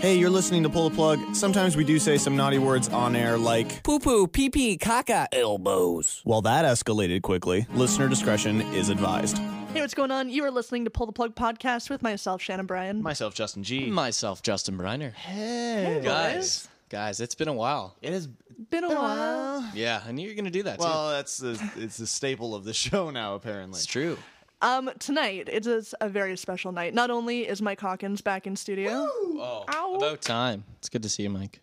Hey, you're listening to Pull the Plug. Sometimes we do say some naughty words on air like, Poo poo, pee pee, caca, elbows. well, that escalated quickly. Listener discretion is advised. Hey, what's going on? You are listening to Pull the Plug podcast with myself, Shannon Bryan. Myself, Justin G. Myself, Justin Briner. Hey, Guys, guys, it's been a while. It has. Been a while. Yeah, I knew you were gonna do that too. Well, that's the, it's the staple of the show now. Apparently, It's true. Um, tonight it is a very special night. Not only is Mike Hawkins back in studio, Oh, Ow. about time. It's good to see you, Mike.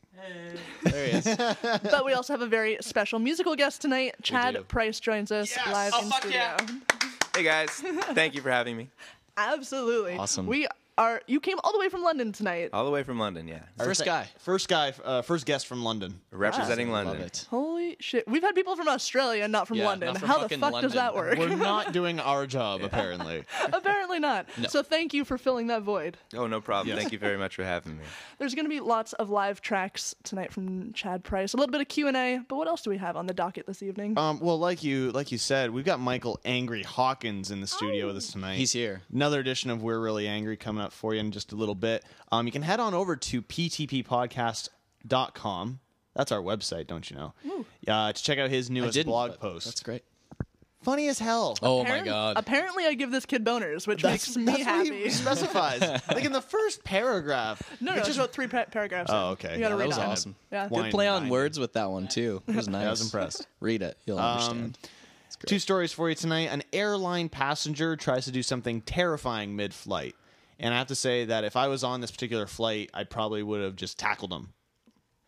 There he is. but we also have a very special musical guest tonight. Chad. Price joins us live Oh, in fuck studio. yeah. Hey guys, thank you for having me. Absolutely. Awesome. We are. You came all the way from London tonight. All the way from London, yeah. First guy. first guy, uh, first guest from London. Representing Love London. it. Holy shit! We've had people from Australia, not from Yeah, London. not from How the fucking fuck does that work? We're not doing our job, apparently. Apparently not. So thank you for filling that void. Oh, no problem. Yes. Thank you very much for having me. There's going to be lots of live tracks tonight from Chad Price. A little bit of Q and A, but what else do we have on the docket this evening? Um, well, like you, like you said, we've got Michael Angry Hawkins in the studio with us tonight. He's here. Another edition of We're Really Angry coming up for you in just a little bit. Um, you can head on over to ptppodcast.com. That's our website, don't you know? Uh, to check out his I newest blog post. That's great. Funny as hell. Oh Apparent- my god. Apparently, I give this kid boners, which That's, makes me that's what happy. he specifies. like in the first paragraph. no, no, it just about three pa- paragraphs. in. Oh, okay. You gotta Yeah, read that was on it. awesome. Yeah. Wine Good play on binder. words with that one too. It was nice. I was impressed. Read it. You'll Um, understand. Two stories for you tonight. An airline passenger tries to do something terrifying mid flight. And I have to say that if I was on this particular flight, I probably would have just tackled him.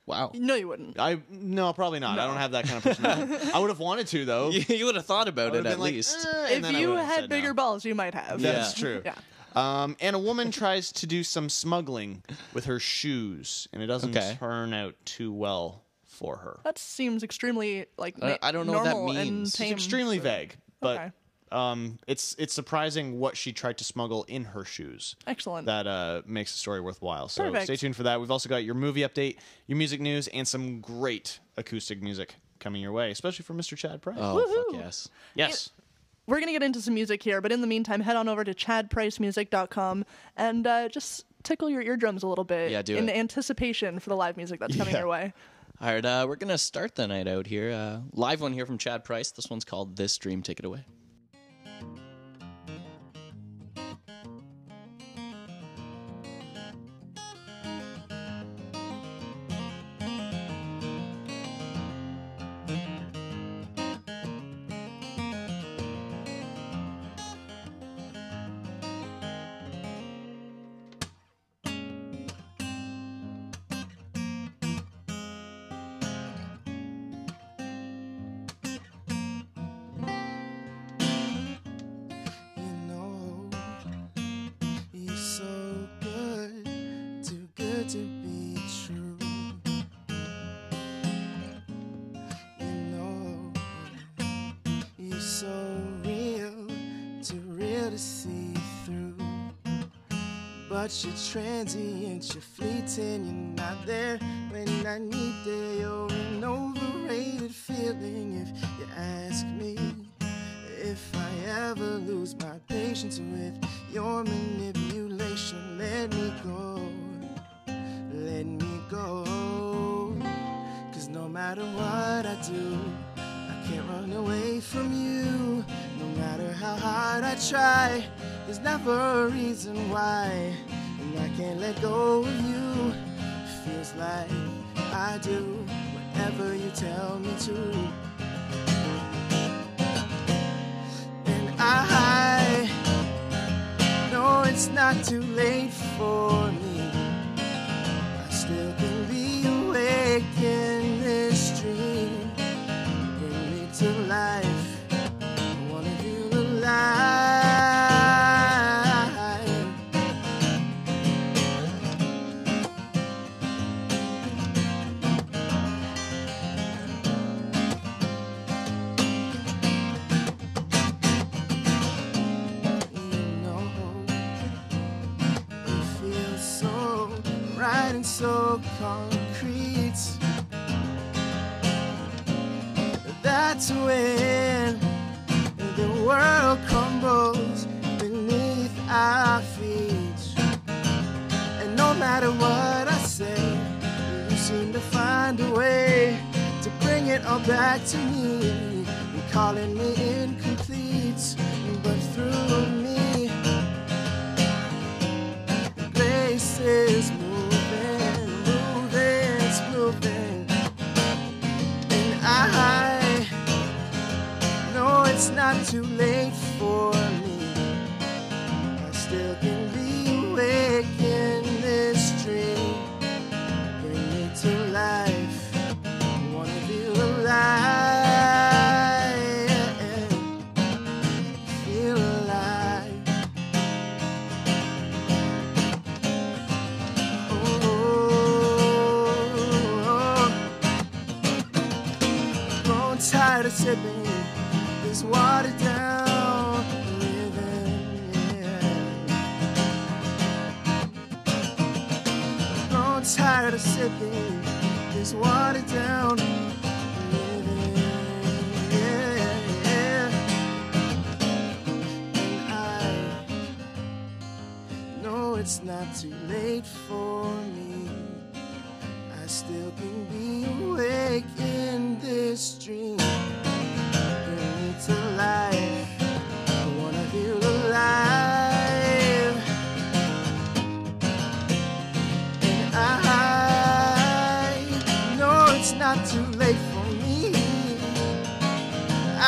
Wow. No, you wouldn't. I no, probably not. I don't have that kind of personality. I would have wanted to though. you, you would have thought about it at been like, least. "Eh," and If then I you would've had bigger no. balls, you might have. That's Yeah. true. Yeah. Um, and a woman tries to do some smuggling with her shoes, and it doesn't Okay. turn out too well for her. That seems extremely like I- I don't know what that means. It's It's tame. extremely vague, but Okay. Um, it's it's surprising what she tried to smuggle in her shoes. Excellent. That uh, makes the story worthwhile. So Perfect. stay tuned for that. We've also got your movie update, your music news, and some great acoustic music coming your way, especially from Mr. Chad Price. Oh Woohoo. fuck yes. yes. We're gonna get into some music here, but in the meantime, head on over to chadpricemusic.com and uh, just tickle your eardrums a little bit Yeah, do in it. anticipation for the live music that's coming Yeah. your way. All right, uh, we're gonna start the night out here. Uh, live one here from Chad Price. This one's called "This Dream." Take it away. But you're transient, you're fleeting, you're not there when I need you. You're an overrated feeling if you ask me. If I ever lose my patience with your manipulation, let me go. Let me go. Cause no matter what I do, I can't run away from you. No matter how hard I try, there's never a reason why. Can't let go of you. Feels like I do whatever you tell me to. And I know it's not too late for me. Calling me incomplete, but through me, grace is moving, moving, it's moving. And I know it's not too late for me. I still can be awake in this dream. This watered down it's not too late for me. I still can be awake in this dream.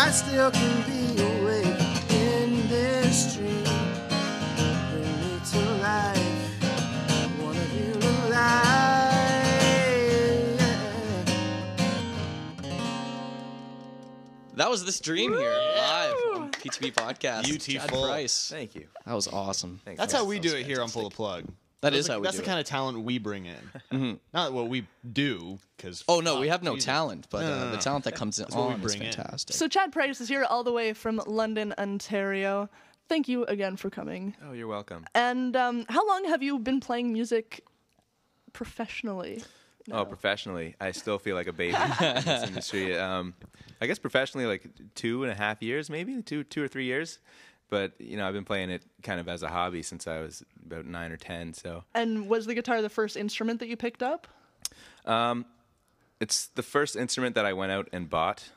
I still can be awake in this dream. Bring me to life. I wanna feel alive. That was this dream here live on PTP podcast. Beautiful. Chad Price. Thank you. That was awesome. Thanks. That's man. how we do it here on Pull the Plug. That That's is the- how we That's do the it. kind of talent we bring in. Not what we do, because Oh no, we have no talent, but No, no, uh, no, the no. talent that comes in That's what we on is bring in. fantastic. So Chad Price is here all the way from London, Ontario. Thank you again for coming. Oh, you're welcome. And um, how long have you been playing music professionally? Oh, professionally, I still feel like a baby in this industry. Um, I guess professionally, like two and a half years, maybe two, two or three years. But you know, I've been playing it kind of as a hobby since I was about nine or ten. So And was the guitar the first instrument that you picked up? Um, it's the first instrument that I went out and bought.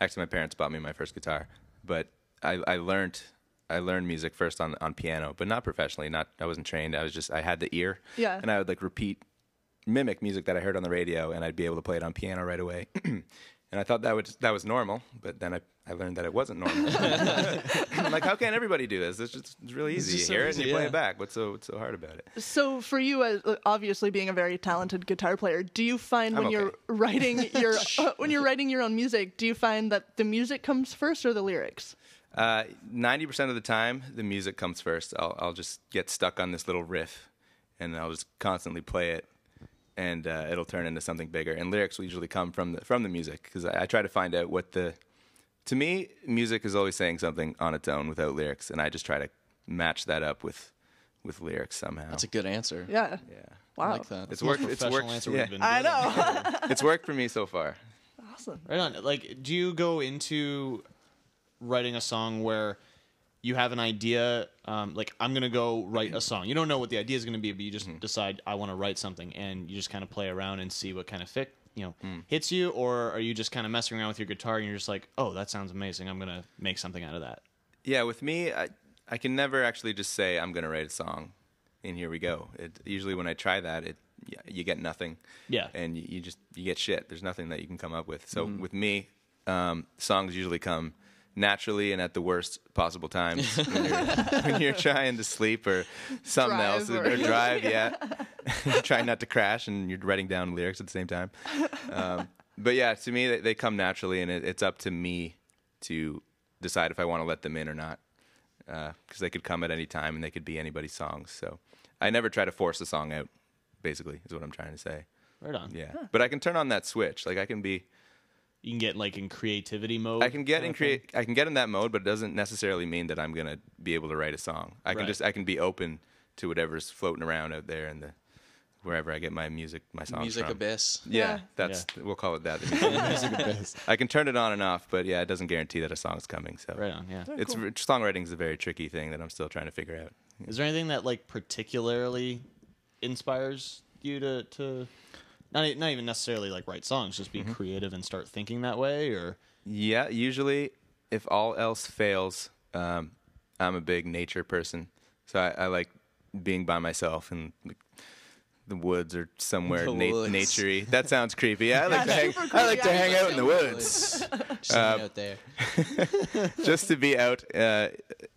Actually, my parents bought me my first guitar, but I, I learned I learned music first on on piano, but not professionally. Not I wasn't trained. I was just I had the ear, Yeah. and I would like repeat, mimic music that I heard on the radio, and I'd be able to play it on piano right away. and I thought that would that was normal, but then I, I learned that it wasn't normal. I'm like, how can everybody do this? It's just it's really easy. just You so hear it and easy, you play it back. What's so what's so hard about it? So for you, as obviously being a very talented guitar player, do you find I'm when you're writing your uh, when you're writing your own music, do you find that the music comes first or the lyrics? Uh, Ninety percent of the time, the music comes first. I'll I'll just get stuck on this little riff, and I'll just constantly play it, and uh, it'll turn into something bigger. And lyrics will usually come from the from the music because I, I try to find out what the. To me, music is always saying something on its own without lyrics, and I just try to match that up with with lyrics somehow. That's a good answer. Yeah. yeah, I Wow. like that. it's worked. It's worked. answer yeah, we've been I know. it's worked for me so far. awesome. Right on. Like, do you go into writing a song where you have an idea? Um, like, I'm gonna go write a song. You don't know what the idea is gonna be, but you just decide I want to write something, and you just kind of play around and see what kind of fit you know hits you, or are you just kind of messing around with your guitar and you're just like, oh, that sounds amazing. I'm gonna make something out of that. Yeah, with me, I I can never actually just say I'm going to write a song, and here we go. It, usually, when I try that, it you get nothing. Yeah. and you, you just you get shit. There's nothing that you can come up with. So with me, um, songs usually come naturally and at the worst possible times when you're, when you're trying to sleep or something Drive else or- or, drive. Yeah, trying not to crash and you're writing down lyrics at the same time. Um, but yeah, to me, they, they come naturally, and it, it's up to me to decide if I want to let them in or not because they could come at any time and they could be anybody's songs. So I never try to force a song out. Basically, is what I'm trying to say. Right on. Yeah, but I can turn on that switch. Like I can be, You can get like in creativity mode. I can get in create, I can get in that mode, but it doesn't necessarily mean that I'm gonna be able to write a song. I can Right. just, I can be open to whatever's floating around out there in the wherever I get my music, my songs Music from. abyss. Yeah, Yeah. that's we'll call it that. the music abyss. I can turn it on and off, but yeah, it doesn't guarantee that a song's coming. So Right on. Yeah. it's songwriting is a very tricky thing that I'm still trying to figure out. Is there anything that like particularly inspires you to to not e- not even necessarily like write songs, just be creative and start thinking that way, or Yeah, usually, if all else fails, um, I'm a big nature person, so I, I like being by myself in like, the woods or somewhere The na- woods. naturey. That sounds creepy. I like to hang. super I like creepy, to hang out in the woods, Just hanging out there. just to be out uh,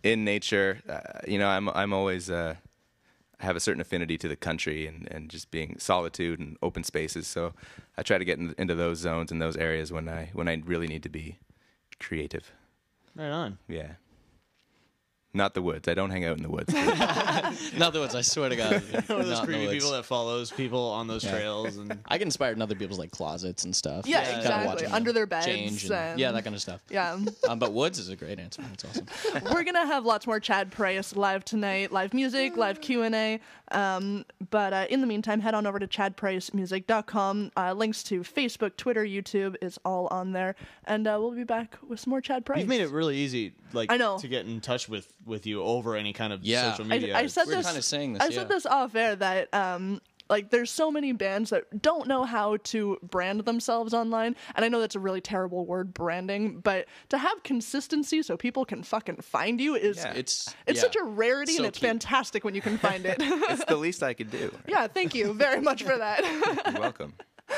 in nature. Uh, you know, I'm I'm always. Uh, I have a certain affinity to the country and, and just being solitude and open spaces. So I try to get in, into those zones and those areas when I when I really need to be creative. right on. Yeah. Not the woods. I don't hang out in the woods. Not the woods. I swear to God. One of those not in the creepy woods. people that follows people on those Yeah. trails, and I get inspired in other people's like closets and stuff. Yeah, Kinda exactly. watching them Under their beds change and, and- yeah, that kind of stuff. Yeah. Um, but woods is a great answer. That's awesome. We're gonna have lots more Chad Price live tonight, live music, live Q and A. Um, but uh, in the meantime, head on over to ChadPriceMusic.com. Uh, links to Facebook, Twitter, YouTube is all on there, and uh, we'll be back with some more Chad Price. you've made it really easy, like I know. to get in touch with with you over any kind of Yeah. social media. I said We were this. kinda saying this, I yeah. said this off air that um, like there's so many bands that don't know how to brand themselves online, and I know that's a really terrible word, branding, but to have consistency so people can fucking find you is Yeah. It's it's yeah. such a rarity, So and it's key. fantastic when you can find it. it's the least I could do. yeah, thank you very much for that. You're welcome.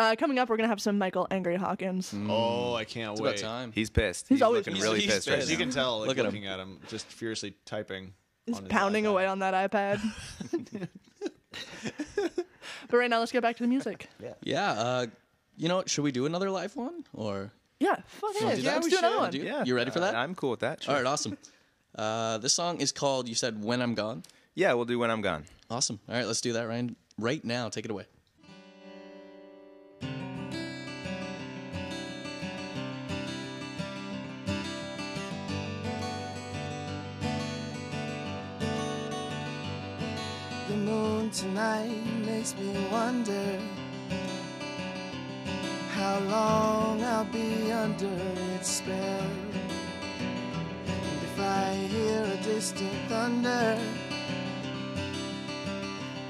uh, coming up, we're gonna have some Michael Angry Hawkins. oh, I can't It's wait. about time. He's pissed. He's He's, always looking pissed. really He's pissed, right. You now. can tell, like, Look at looking at him, just furiously typing. He's on his pounding iPad. away on that iPad. but right now, let's get back to the music. Yeah. Uh, you know, should we do another live one or? Yeah, fuck it. do Yeah, that? let's We do another should. one. Do you- Yeah, You ready for that? I'm cool with that. Sure. All right, awesome. Uh, this song is called. You said "When I'm Gone." Yeah, we'll do when I'm gone. Awesome. All right, let's do that right right now. Take it away. Moon tonight makes me wonder how long I'll be under its spell. And if I hear a distant thunder,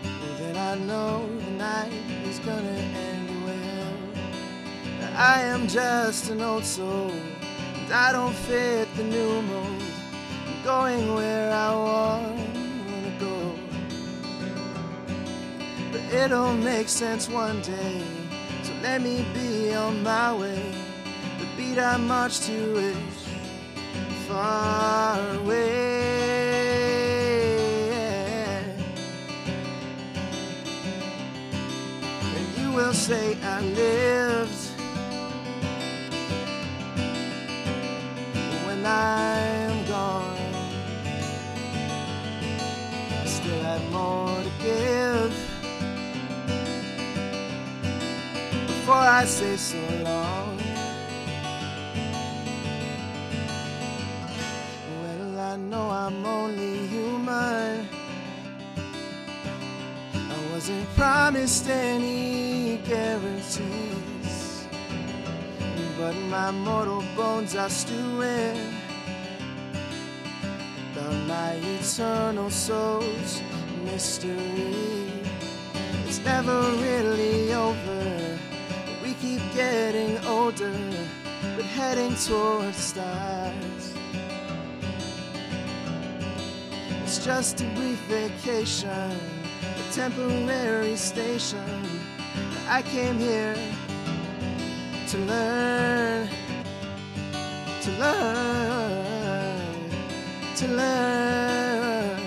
well, then I know the night is gonna end well. I am just an old soul, and I don't fit the new mold. I'm going where I wanna But it'll make sense one day. So let me be on my way. The beat I march to is far away. And you will say I lived when I'm gone. Still have more before I say so long. Well, I know I'm only human. I wasn't promised any guarantees, but my mortal bones are stewing about my eternal soul's mystery. It's never really over. Getting older, but heading towards stars. It's just a brief vacation, a temporary station. I came here to learn, to learn, to learn.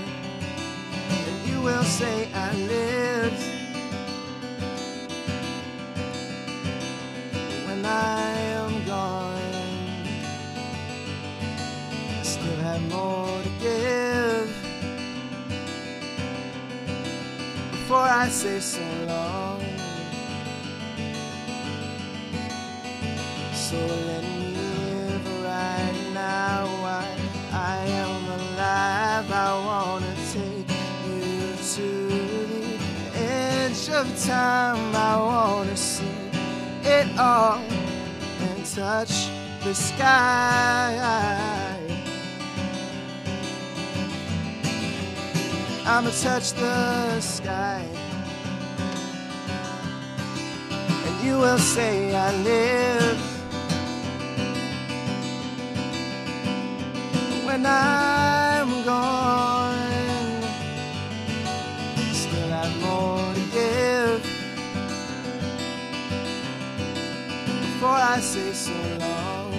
And you will say I lived I am gone. I still have more to give before I say so long. So let me live right now while I am alive. I wanna take you to the edge of time. I wanna see it all touch the sky. I'ma touch the sky. And you will say I live when I'm gone. Before I say so long.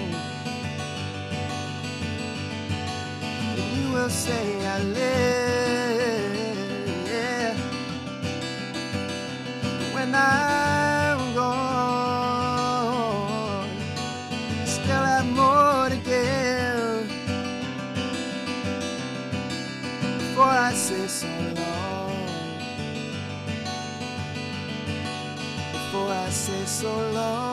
And You will say I live when I'm gone. Still have more to give before I say so long. Before I say so long.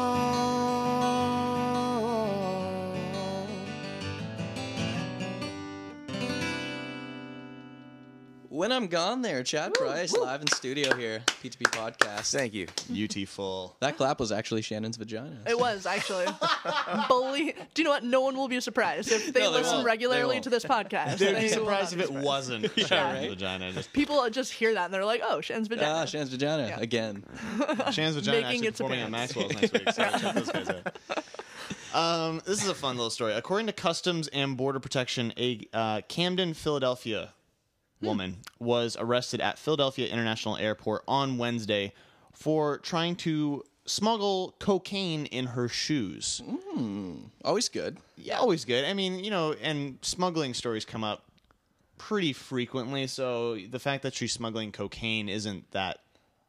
When I'm gone there, Chad Price live in studio here, PTP podcast. Thank you. UT full. That clap was actually Shannon's vagina. It was actually. Believe. Do you know what? No one will be surprised if they No, they listen won't. Regularly won't. to this podcast. They'd They be will surprised if it surprised. wasn't Shannon's vagina. Just People just hear that and they're like, "Oh, Shan's vagina." Ah, Shannon's vagina Yeah. again. Shannon's vagina Making actually its performing at. Maxwell's next week. So check those guys out. Um, this is a fun little story. According to Customs and Border Protection, a uh, Camden, Philadelphia Hmm. woman was arrested at Philadelphia International Airport on Wednesday for trying to smuggle cocaine in her shoes. Hmm. Always good. Yeah, always good. I mean, you know, and smuggling stories come up pretty frequently, so the fact that she's smuggling cocaine isn't that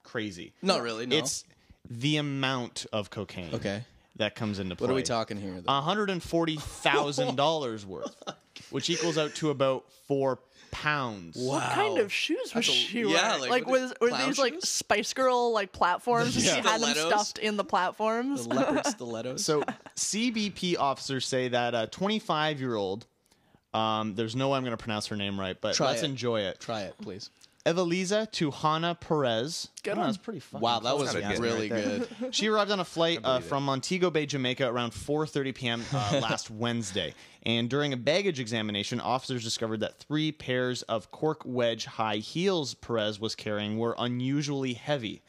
crazy. Not really, no. It's the amount of cocaine. Okay. That comes into play. What are we talking here? Hundred and forty thousand dollars worth, which equals out to about four pounds. What kind of shoes was That's a- she yeah, wearing? like, Like, were they was were clown these like shoes? Spice Girl like platforms? Yeah. She had them Stilettos? stuffed in the platforms. the leopard stilettos. So CBP officers say that a 25 year old, um, there's no way I'm going to pronounce her name right, but Try let's it. enjoy it. Try it, please. Eveliza Tuhana Perez. Good oh, one. That's pretty fun. Wow, that was Not good really right good. She arrived on a flight uh, from Montego Bay, Jamaica, around 4:30 p.m. Uh, last Wednesday, and during a baggage examination, officers discovered that three pairs of cork wedge high heels Perez was carrying were unusually heavy,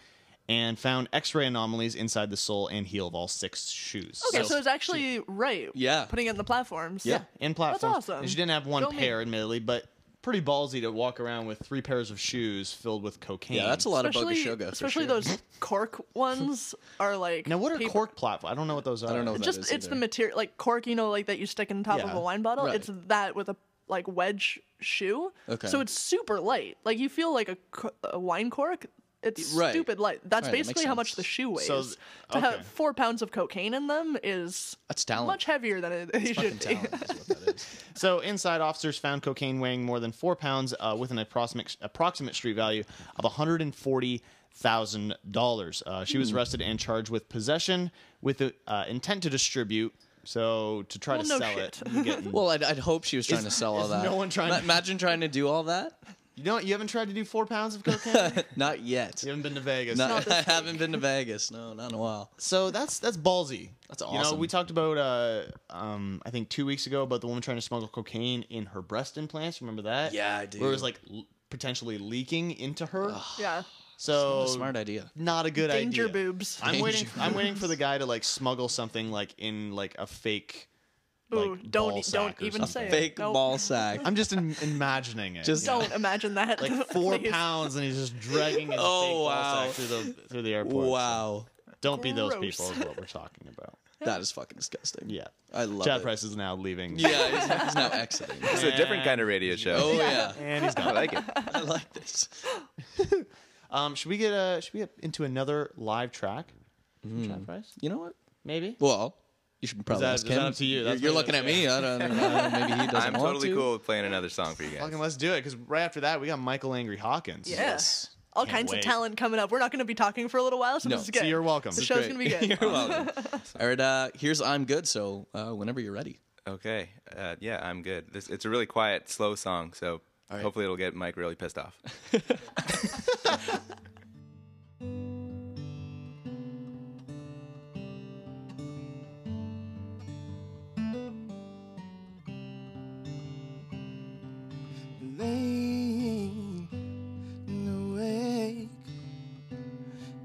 and found X-ray anomalies inside the sole and heel of all six shoes. Okay, so, it's actually right. Yeah. Putting it in the platforms. Yeah. in platforms. That's awesome. And she didn't have one Go me. pair, admittedly, but pretty ballsy to walk around with three pairs of shoes filled with cocaine. Yeah, that's a lot Especially, of bogus sugar. especially those cork ones are like. Now, what are paper- cork platforms? I don't know what those are. I don't know what that Just is it's the material like cork, you know, like that you stick in top of a wine bottle. Right. It's that with a like wedge shoe. Okay. So it's super light. Like you feel like a, a wine cork. It's Right. stupid light. That's Right, that basically how much the shoe weighs. So, to have four pounds of cocaine in them is That's talent. much heavier than it, it should be. talent is what that is. So inside, officers found cocaine weighing more than four pounds uh, with an approximate approximate street value of one hundred and forty thousand dollars. Uh, she was Hmm. arrested and charged with possession with the uh, intent to distribute. So to try Well, to no sell shit. it. you get- Well, I'd, I'd hope she was trying to sell all is that. no one trying Ma- to- Imagine trying to do all that. You know, you haven't tried to do four pounds of cocaine. Not yet. you haven't been to Vegas. No, I haven't been to Vegas. No, not in a while. So that's that's ballsy. That's awesome. You know, we talked about uh, um, I think two weeks ago about the woman trying to smuggle cocaine in her breast implants. Remember that? Yeah, I do. Where it was like l- potentially leaking into her. yeah. So What a smart idea. not a good Danger idea. boobs. I'm waiting. Danger I'm waiting for the guy to like smuggle something like in like a fake. Ooh, like, don't ball sack don't or even something. say it. Fake Nope. ball sack. I'm just in, imagining it. Just- Don't imagine that. like four please. pounds, and he's just dragging his Oh, fake ball sack through the through the airport. Wow. Don't be those Gross. people. Is what we're talking about. That is fucking disgusting. Yeah. I love Chad it. Price is now leaving. Yeah, he's, he's now exiting. It's a different kind of radio show. Oh yeah, And he's I gone. like it. I like this. Um, should we get uh should we get into another live track? from Chad Price? You know what? Maybe. Well, you should probably that- ask is that him. up to you? You're, you're looking at me. I don't, I don't know. Maybe he doesn't I'm want totally to. cool with playing another song for you guys. Fucking let's do it because right after that we got Michael Angry Hawkins. Yeah. Yes. All Can't kinds wait. of talent coming up. We're not going to be talking for a little while, so No. this is So good. you're welcome. The This show's going to be good. you're welcome. All right. Uh, here's I'm good. So uh, whenever you're ready. Okay. Uh, yeah, I'm good. This it's a really quiet, slow song, so right. hopefully it'll get Mike really pissed off. laying awake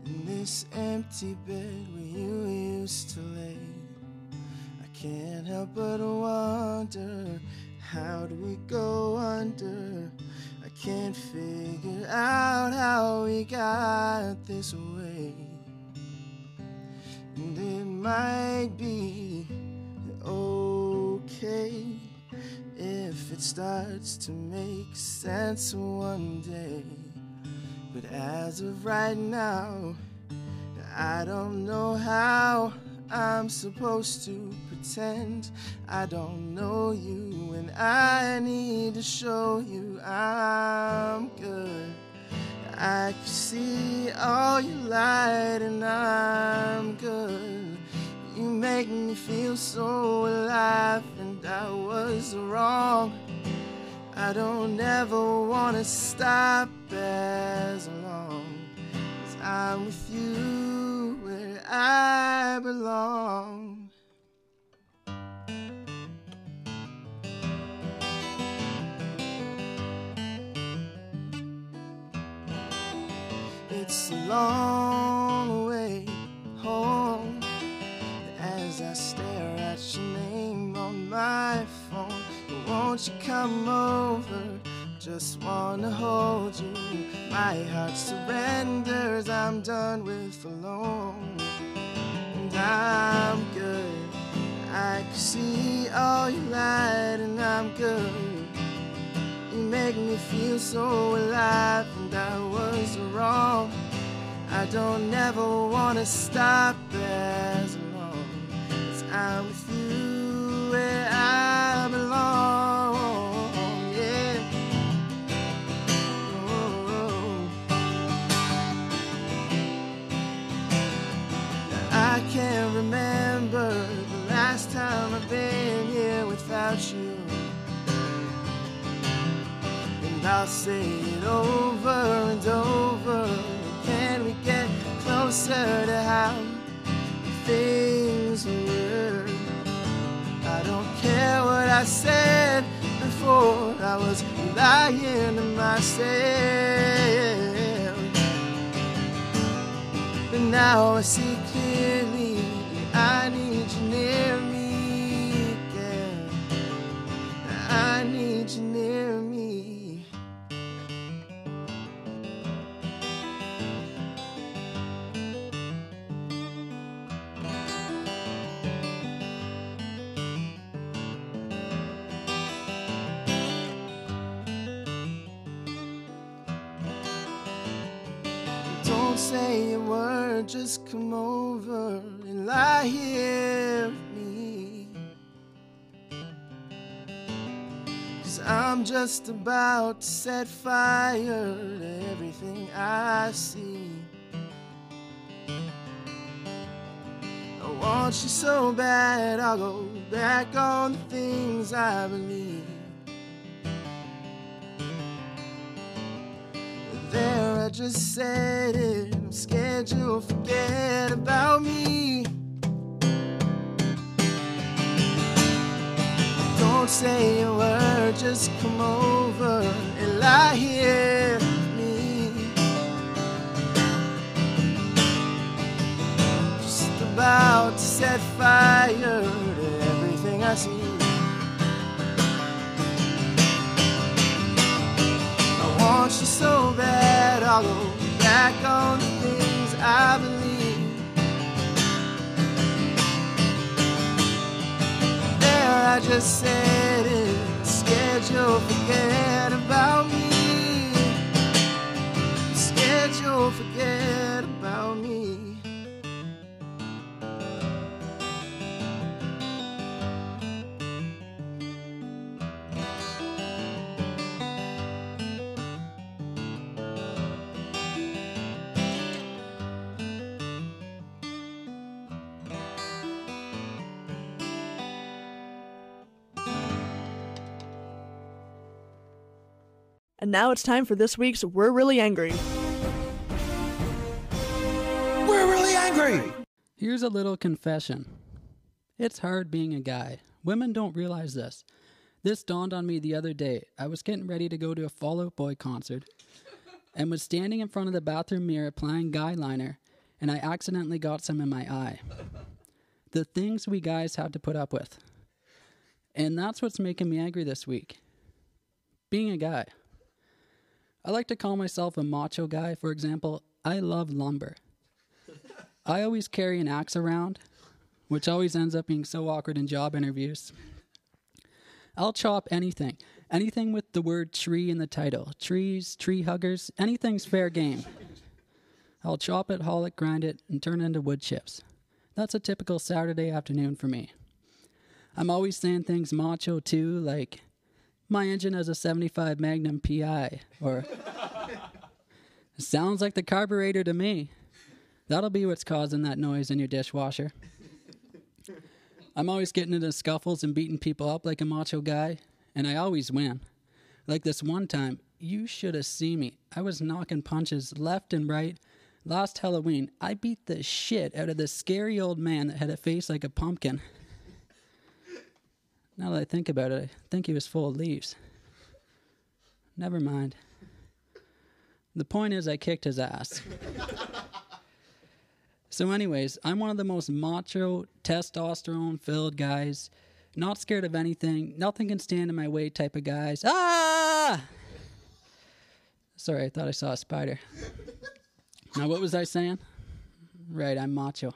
in this empty bed where you used to lay. I can't help but wonder how do we go under? I can't figure out how we got this way. And it might be okay it starts to make sense one day. But as of right now, I don't know how I'm supposed to pretend I don't know you, and I need to show you I'm good. I can see all your light, and I'm good. You make me feel so alive, and I was wrong. I don't ever wanna stop as long as I'm with you where I belong. It's long Won't you come over? Just wanna hold you. My heart surrenders. I'm done with alone. And I'm good. I can see all your light, and I'm good. You make me feel so alive, and I was wrong. I don't ever wanna stop as long as I'm with you where I I can't remember the last time I've been here without you. And I'll say it over and over. Can we get closer to how things were? I don't care what I said before. I was lying to myself. But now I see clearly I need you near me again. I need you say a word, just come over and lie here with me. Cause I'm just about to set fire to everything I see. I want you so bad, I'll go back on the things I believe. I just said it. I'm scared you'll forget about me. Don't say a word, just come over and lie here with me. Just about to set fire to everything I see. You so bad, I'll go back on the things I believe. There, I just said it, scared you'll forget about me. Scared you'll forget And now it's time for this week's We're Really Angry. We're really angry. Here's a little confession. It's hard being a guy. Women don't realize this. This dawned on me the other day. I was getting ready to go to a Fall Out Boy concert and was standing in front of the bathroom mirror applying guy liner, and I accidentally got some in my eye. The things we guys have to put up with. And that's what's making me angry this week. Being a guy. I like to call myself a macho guy. For example, I love lumber. I always carry an axe around, which always ends up being so awkward in job interviews. I'll chop anything. Anything with the word tree in the title. Trees, tree huggers, anything's fair game. I'll chop it, haul it, grind it, and turn it into wood chips. That's a typical Saturday afternoon for me. I'm always saying things macho too, like, my engine has a 75 Magnum PI, or, sounds like the carburetor to me. That'll be what's causing that noise in your dishwasher. I'm always getting into scuffles and beating people up like a macho guy, and I always win. Like this one time, you should have seen me. I was knocking punches left and right. Last Halloween, I beat the shit out of this scary old man that had a face like a pumpkin. Now that I think about it, I think he was full of leaves. Never mind. The point is, I kicked his ass. So, anyways, I'm one of the most macho, testosterone filled guys. Not scared of anything. Nothing can stand in my way type of guys. Ah! Sorry, I thought I saw a spider. now, what was I saying? Right, I'm macho.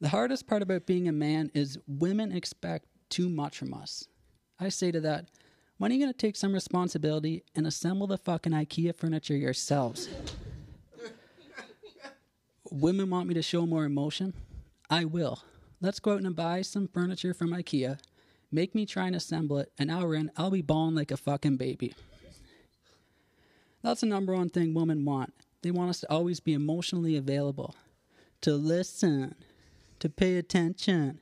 The hardest part about being a man is women expect too much from us. I say to that, when are you going to take some responsibility and assemble the fucking IKEA furniture yourselves? women want me to show more emotion, I will. Let's go out and buy some furniture from IKEA. Make me try and assemble it. An hour in, I'll be bawling like a fucking baby. That's the number one thing women want. They want us to always be emotionally available, to listen, to pay attention,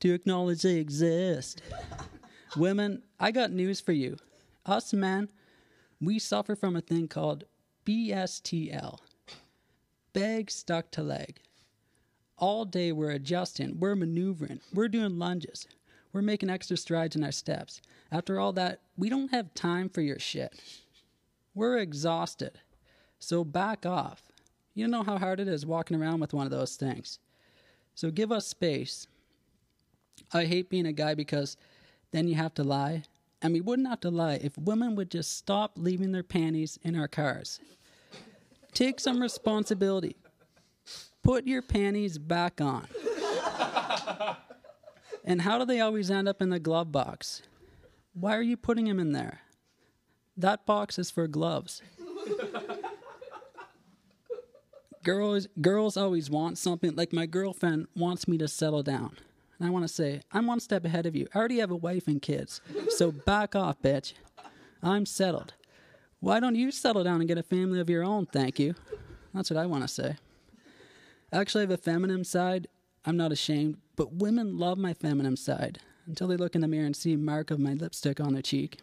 to acknowledge they exist. women, I got news for you. Us men, we suffer from a thing called BSTL bag stuck to leg. All day we're adjusting, we're maneuvering, we're doing lunges, we're making extra strides in our steps. After all that, we don't have time for your shit. We're exhausted. So back off. You know how hard it is walking around with one of those things. So give us space. I hate being a guy because then you have to lie. And we wouldn't have to lie if women would just stop leaving their panties in our cars. Take some responsibility. Put your panties back on. and how do they always end up in the glove box? Why are you putting them in there? That box is for gloves. girls girls always want something like my girlfriend wants me to settle down. I want to say, I'm one step ahead of you. I already have a wife and kids. So back off, bitch. I'm settled. Why don't you settle down and get a family of your own? Thank you. That's what I want to say. Actually, I have a feminine side. I'm not ashamed, but women love my feminine side until they look in the mirror and see a mark of my lipstick on their cheek.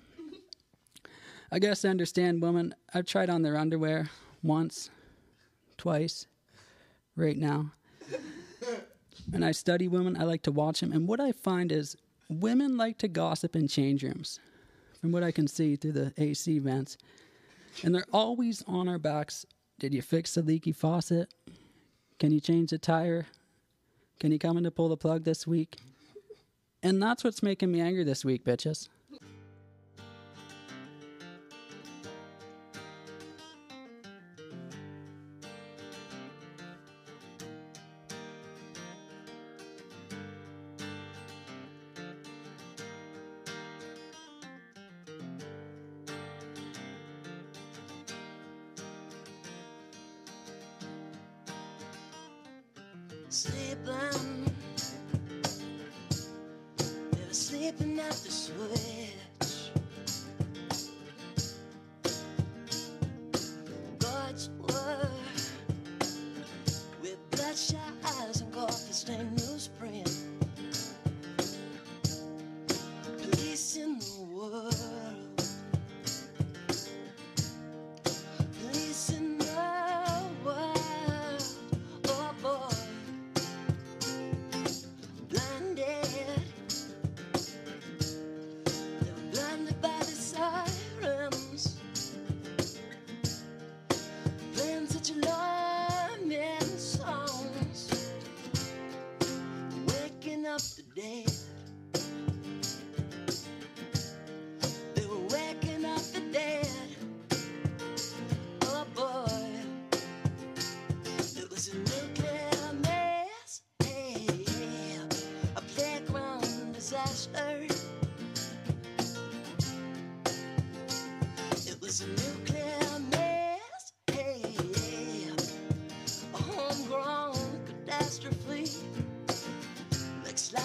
I guess I understand women. I've tried on their underwear once, twice, right now. And I study women. I like to watch them. And what I find is women like to gossip in change rooms, from what I can see through the AC vents. And they're always on our backs. Did you fix the leaky faucet? Can you change the tire? Can you come in to pull the plug this week? And that's what's making me angry this week, bitches.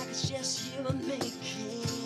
It's just you and me, kid.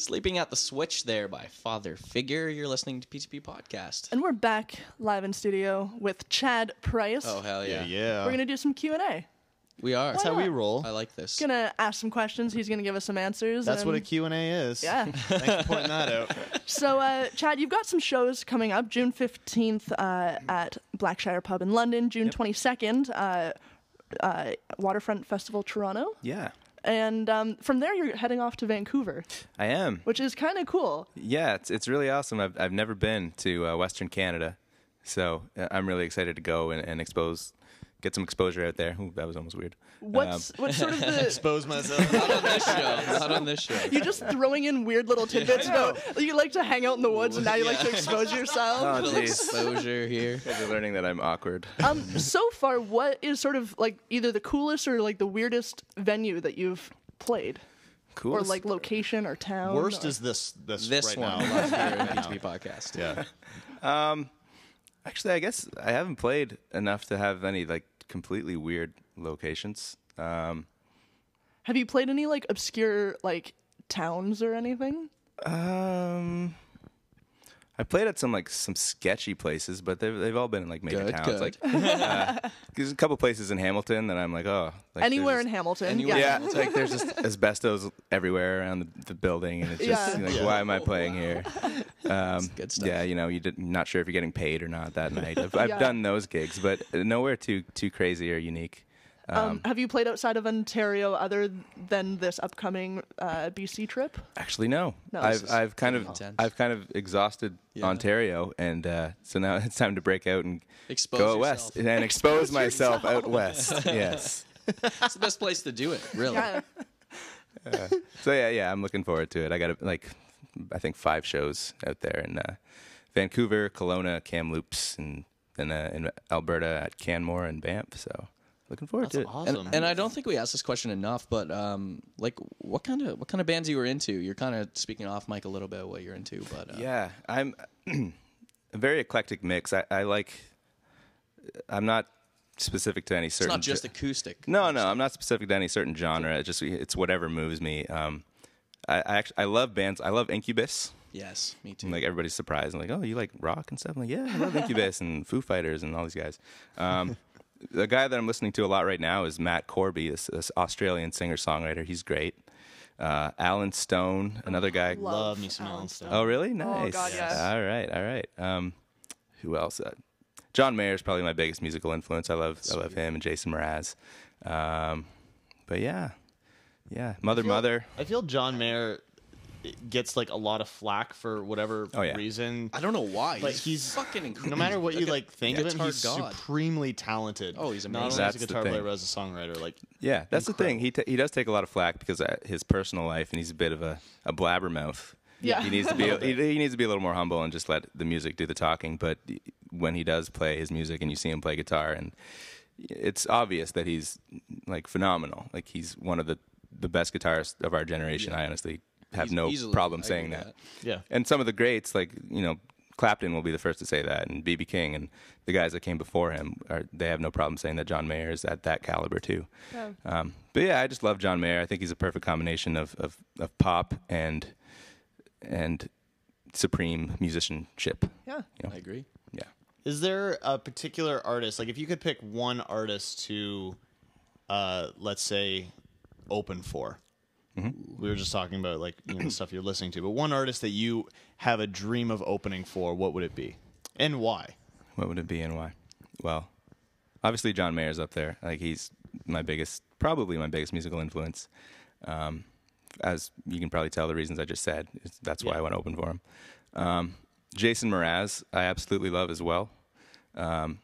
Sleeping at the Switch there by Father Figure. You're listening to PTP Podcast. And we're back live in studio with Chad Price. Oh, hell yeah. Yeah. We're gonna do some Q and A. We are. That's how we roll. I like this. Gonna ask some questions. He's gonna give us some answers. That's what a and- Q&A is. Yeah. Thanks for pointing that out. So, uh, Chad, you've got some shows coming up. June fifteenth uh, at Blackshire Pub in London. June twenty second, uh, uh, Waterfront Festival Toronto, Yeah, and um, from there you're heading off to Vancouver, I am. which is kind of cool. Yeah, it's it's really awesome. I've I've never been to uh, Western Canada, so uh, I'm really excited to go and, and expose, get some exposure out there. Ooh, that was almost weird. What's what's sort of the Expose myself. Not on this show. Not on this show. you're just throwing in weird little tidbits about you like to hang out in the woods and now you like to expose yourself. Oh, Little exposure here. You're learning that I'm awkward. Um, so far, what is sort of like either the coolest or like the weirdest venue that you've played, Cool. or like location or town? Worst or- is this this, This right one now. live here in Podcast. Yeah. Actually, I guess I haven't played enough to have any like completely weird locations. Um, Have you played any like obscure like towns or anything? um, I played at some like some sketchy places, but they've they've all been in like major Good, towns. good. Like uh, there's a couple places in Hamilton that I'm like, oh, like Anywhere there's in Hamilton? Anywhere. yeah. Yeah, it's like there's just asbestos everywhere around the, the building, and it's just Yeah. like, why am I playing here? Um, good stuff. Yeah, you know, you did, not sure if you're getting paid or not that night. I've, I've Yeah. done those gigs, but nowhere too too crazy or unique. Um, have you played outside of Ontario other than this upcoming uh, BC trip? Actually, no. No, I've this is I've kind of intense. I've kind of exhausted Yeah. Ontario, and uh, so now it's time to break out and Expose go yourself. west and expose myself out west. yes. It's the best place to do it, really. Yeah. So yeah, yeah, I'm looking forward to it. I got like I think five shows out there in uh, Vancouver, Kelowna, Kamloops, and then uh, in Alberta at Canmore and Banff. So looking forward That's to it. awesome. And, and I don't think we asked this question enough, but um, like, what kind of what kind of bands you were into? You're kind of speaking off mic a little bit what you're into, but uh, Yeah, I'm a very eclectic mix. I, I like. I'm not specific to any certain. it's not just acoustic. No, no, I'm not specific to any certain genre. It just it's whatever moves me. Um, I, I actually I love bands. I love Incubus. Yes, me too. And, like everybody's surprised. I'm like, oh, you like rock and stuff? I'm like, yeah, I love Incubus and Foo Fighters and all these guys. Um, the guy that I'm listening to a lot right now is Matt Corby, this, this Australian singer songwriter. He's great. Uh, Alan Stone, another guy. Love me some Alan Alan Stone. Stone. Oh, really? Nice. Oh, God, yes. All right, all right. Um, who else? Uh, John Mayer is probably my biggest musical influence. I love, I love him and Jason Mraz. Um, but yeah, yeah. Mother, Mother. I feel John Mayer gets like a lot of flack for whatever Oh, yeah. reason. I don't know why. Like he's, he's fucking incredible. No matter what you Like a like think of him, he's god. supremely talented. Oh, he's Not amazing. only as a That's the guitar thing. player, but as a songwriter. Like Yeah, that's the thing. He t- he does take a lot of flack because uh, his personal life, and he's a bit of a, a blabbermouth. Yeah. he needs to be he, he needs to be a little more humble and just let the music do the talking. But when he does play his music and you see him play guitar, and it's obvious that he's like phenomenal. Like he's one of the the best guitarists of our generation. I honestly have Eas- no easily, problem I saying agree with that. Yeah. And some of the greats, like you know, Clapton will be the first to say that, and BB King, and the guys that came before him, are they have no problem saying that John Mayer is at that caliber too. Um, but yeah, I just love John Mayer. I think he's a perfect combination of of, of pop and and supreme musicianship. Yeah. You know? I agree. Yeah. Is there a particular artist, like if you could pick one artist to, uh, let's say, open for? We were just talking about like you know the stuff you're listening to, but one artist that you have a dream of opening for, what would it be, and why? What would it be and why? Well, obviously John Mayer's up there. Like he's my biggest, probably my biggest musical influence. Um, as you can probably tell, the reasons I just said, that's why Yeah. I went open for him. Um, Jason Mraz, I absolutely love as well. Um,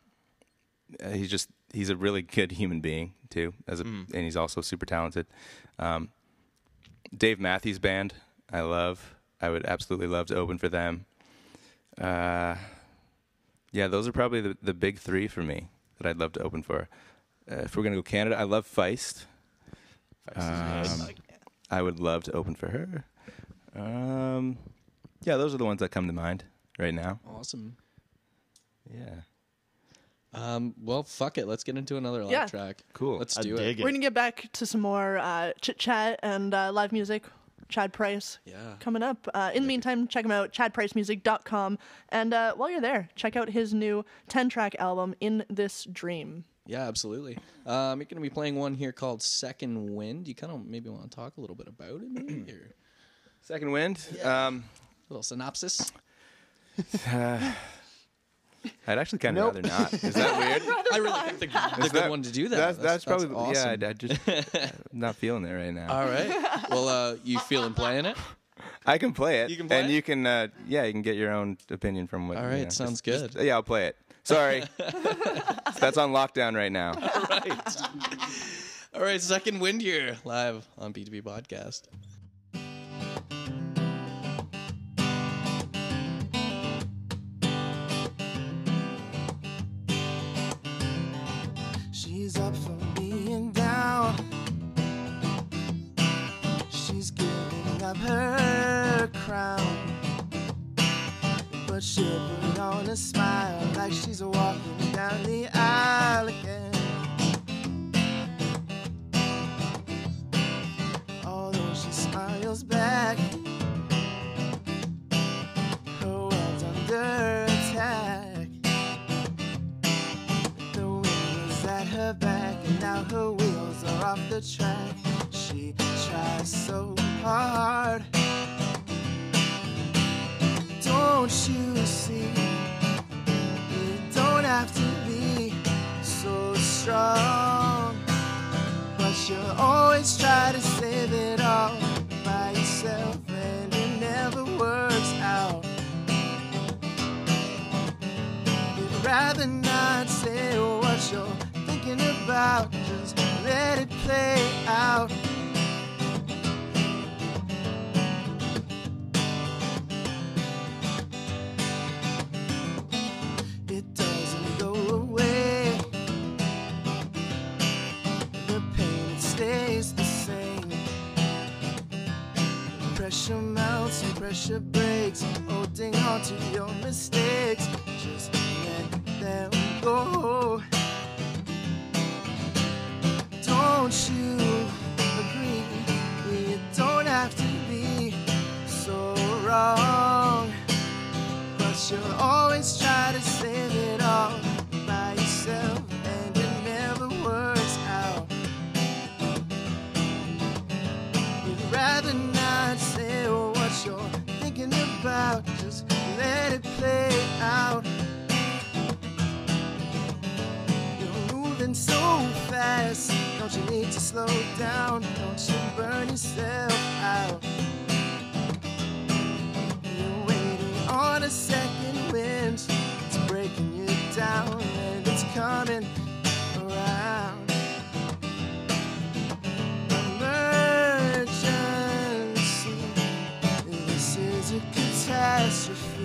he's just he's a really good human being too, as a, and he's also super talented. Um, Dave Matthews Band, I love. I would absolutely love to open for them. Uh, yeah, those are probably the, the big three for me that I'd love to open for. Uh, if we're gonna go Canada, I love Feist. Um, I would love to open for her. Um, yeah, those are the ones that come to mind right now. Awesome. Yeah, Um, well, fuck it. Let's get into another live Yeah. track. Cool. Let's I do dig it. it. We're gonna get back to some more uh, chit chat and uh, live music. Chad Price Yeah. coming up. Uh, in the meantime, check him out, chadpricemusic.com. And uh, while you're there, check out his new 10 track album, In This Dream. Yeah, absolutely. Um, you're going to be playing one here called Second Wind. You kind of maybe want to talk a little bit about it, maybe? Or Second wind. Um, a little synopsis. I'd actually kind of rather not. Is that weird? I really think the, the good that- one to do that. That's, that's, probably awesome. yeah. I, I just I'm not feeling it right now. All right. Well, uh, you feeling playing it? I can play it. You can play and it? you can uh, yeah, you can get your own opinion from what. All right, you know, sounds just- just- good. yeah, I'll play it. Sorry, that's on lockdown right now. All right, Second Wind here, live on PTP Podcast. Up for being down. She's giving up her crown. But she'll put on a smile like she's walking down the aisle again. Although she smiles back, her world's under her back, and now her wheels are off the track. She tries so hard. Don't you see? You don't have to be so strong, but you'll always try to save it all by yourself, and it never works out. You'd rather not say what you're thinking about. Just let it play out. It doesn't go away. The pain stays the same. Pressure mounts and pressure breaks, holding on to your mistakes. Just let them go. Don't you agree? You don't have to be so wrong. But you'll always try to save it all by yourself, and it never works out. You'd rather not say what you're thinking about, just let it play out. You're moving so fast, don't you need to slow down? Don't you burn yourself out? You're waiting on a second wind. It's breaking you down and it's coming around. Emergency. This is a catastrophe.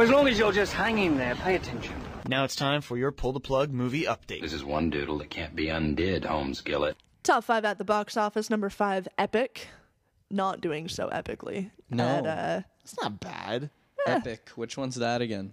Now, as long as you're just hanging there, pay attention. Now it's time for your pull the plug movie update. This is one doodle that can't be undid, Holmes Gillett. Top five at the box office. Number five, Epic. Not doing so epically. No. At, uh, It's not bad. Epic. Which one's that again?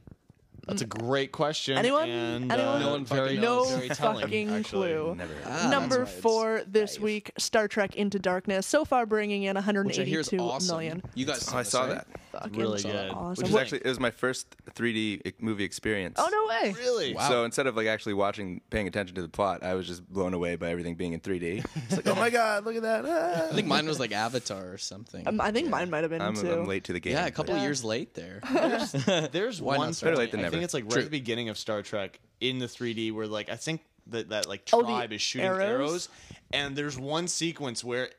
That's a great question. Anyone? And, Anyone? Uh, No one fucking very, knows. no very telling, fucking actually. clue. Never. Ah, Number that's why it's four this nice. week, Star Trek Into Darkness. So far, bringing in Which I hear is 182 awesome. million. You guys, Oh, I saw right? that. Fucking Really good. Awesome. Which was What- actually it was my first 3D movie experience. oh no way! Really? Wow. So instead of like actually watching, paying attention to the plot, I was just blown away by everything being in 3D. It's like, oh my god, look at that! Ah. I think mine was like Avatar or something. Um, I think mine might have been I'm, too. I'm late to the game. yeah, a couple but- years late there. There's Why one not point, late than never. Think it's like right True. at the beginning of Star Trek in the 3D where like I think that that like Oh, the tribe is shooting arrows? arrows? and there's one sequence where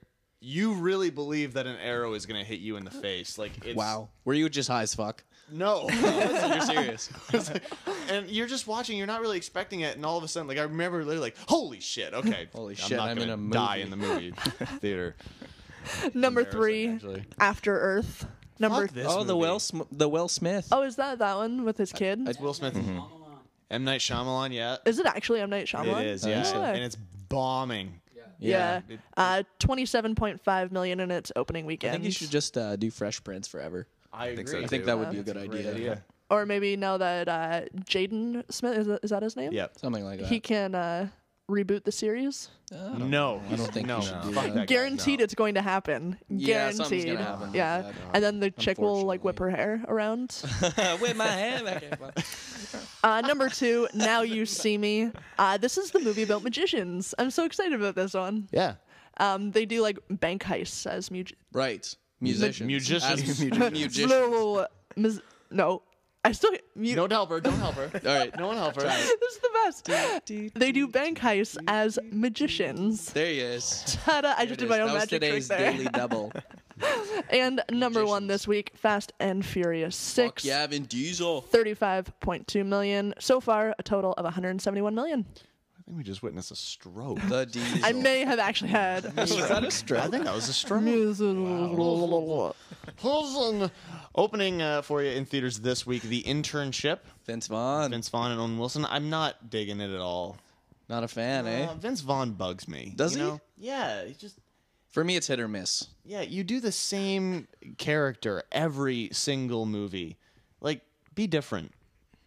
you really believe that an arrow is gonna hit you in the face. Like it's, wow. Were you just high as fuck? no. You're serious. and you're just watching, you're not really expecting it, and all of a sudden, like I remember literally like, holy shit, okay, Holy I'm shit, not I'm gonna in a die movie. in the movie theater. Number three, actually. After Earth. Number. Fuck this oh, the movie. Will Sm- the Will Smith. Oh, is that that one with his kid? It's Will Smith, Mm-hmm. M Night Shyamalan, yeah, is it actually M Night Shyamalan? it is, yeah, think so. and it's bombing. Yeah. It- Uh, twenty-seven point five million in its opening weekend. I think you should just uh, do Fresh Prince forever. I think agree. so, I think that would be a good Great idea. idea. or maybe now that uh, Jaden Smith is that, is that his name? Yeah, Something like that. He can uh, reboot the series. No, I don't think no. you should do Fuck that. that guy. Guaranteed, it's going to happen. Yeah, something's Guaranteed. gonna happen. Yeah. Yeah, no. and then the chick will like whip her hair around. With my hand back. in- Uh, number two, Now You See Me. Uh, this is the movie about magicians. I'm so excited about this one. Yeah. Um, they do like bank heists as mu- Right. Musicians. Musicians. As musicians. No, mus- no. I still mu- Don't help her. Don't help her. All right. No one help her. this is the best. They do bank heists as magicians. There he is. Ta-da! I just did my own that was magic trick today's there. daily double. And number one this week, Fast and Furious Fuck Six. yeah, Vin Diesel. 35.2 million. So far, a total of 171 million. I think we just witnessed a stroke. The Diesel. I may have actually had. Was that a stroke? I think that was a stroke. Wow. Listen, Opening uh, for you in theaters this week, The Internship. Vince Vaughn. Vince Vaughn and Owen Wilson. I'm not digging it at all. Not a fan, eh? Uh, Vince Vaughn bugs me. Does you he? Know? Yeah, he just For me, it's hit or miss. yeah. You do the same character every single movie. Like, be different.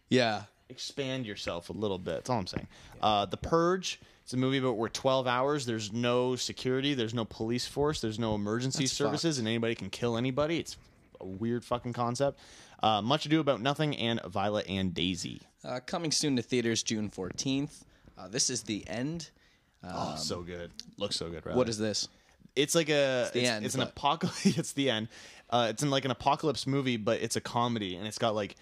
Yeah. Expand yourself a little bit. That's all I'm saying. Uh, the Purge. It's a movie about where 12 hours. There's no security. There's no police force. There's no emergency That's services, and anybody can kill anybody. It's a weird fucking concept. Uh, Much Ado About Nothing and Violet and Daisy. Uh, coming soon to theaters June 14th. Uh, this is the end. oh, so good. Looks so good. Right? What is this? It's like a. It's, the end, It's an but- apocalypse. it's the end. Uh, it's in like an apocalypse movie, but it's a comedy, and it's got like.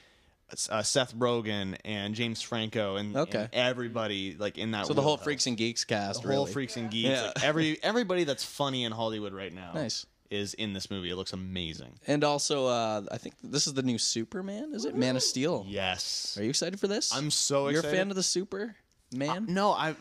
Uh, Seth Rogen and James Franco and, Okay. and everybody like in that. So the whole wheelhouse. Freaks and Geeks cast, the whole freaks and geeks, Yeah. like every everybody that's funny in Hollywood right now. Nice. is in this movie. It looks amazing. And also, uh, I think this is the new Superman. Is it Man of Steel? Yes. Are you excited for this? I'm so excited. You're excited. a fan of the Super Man? No, I, I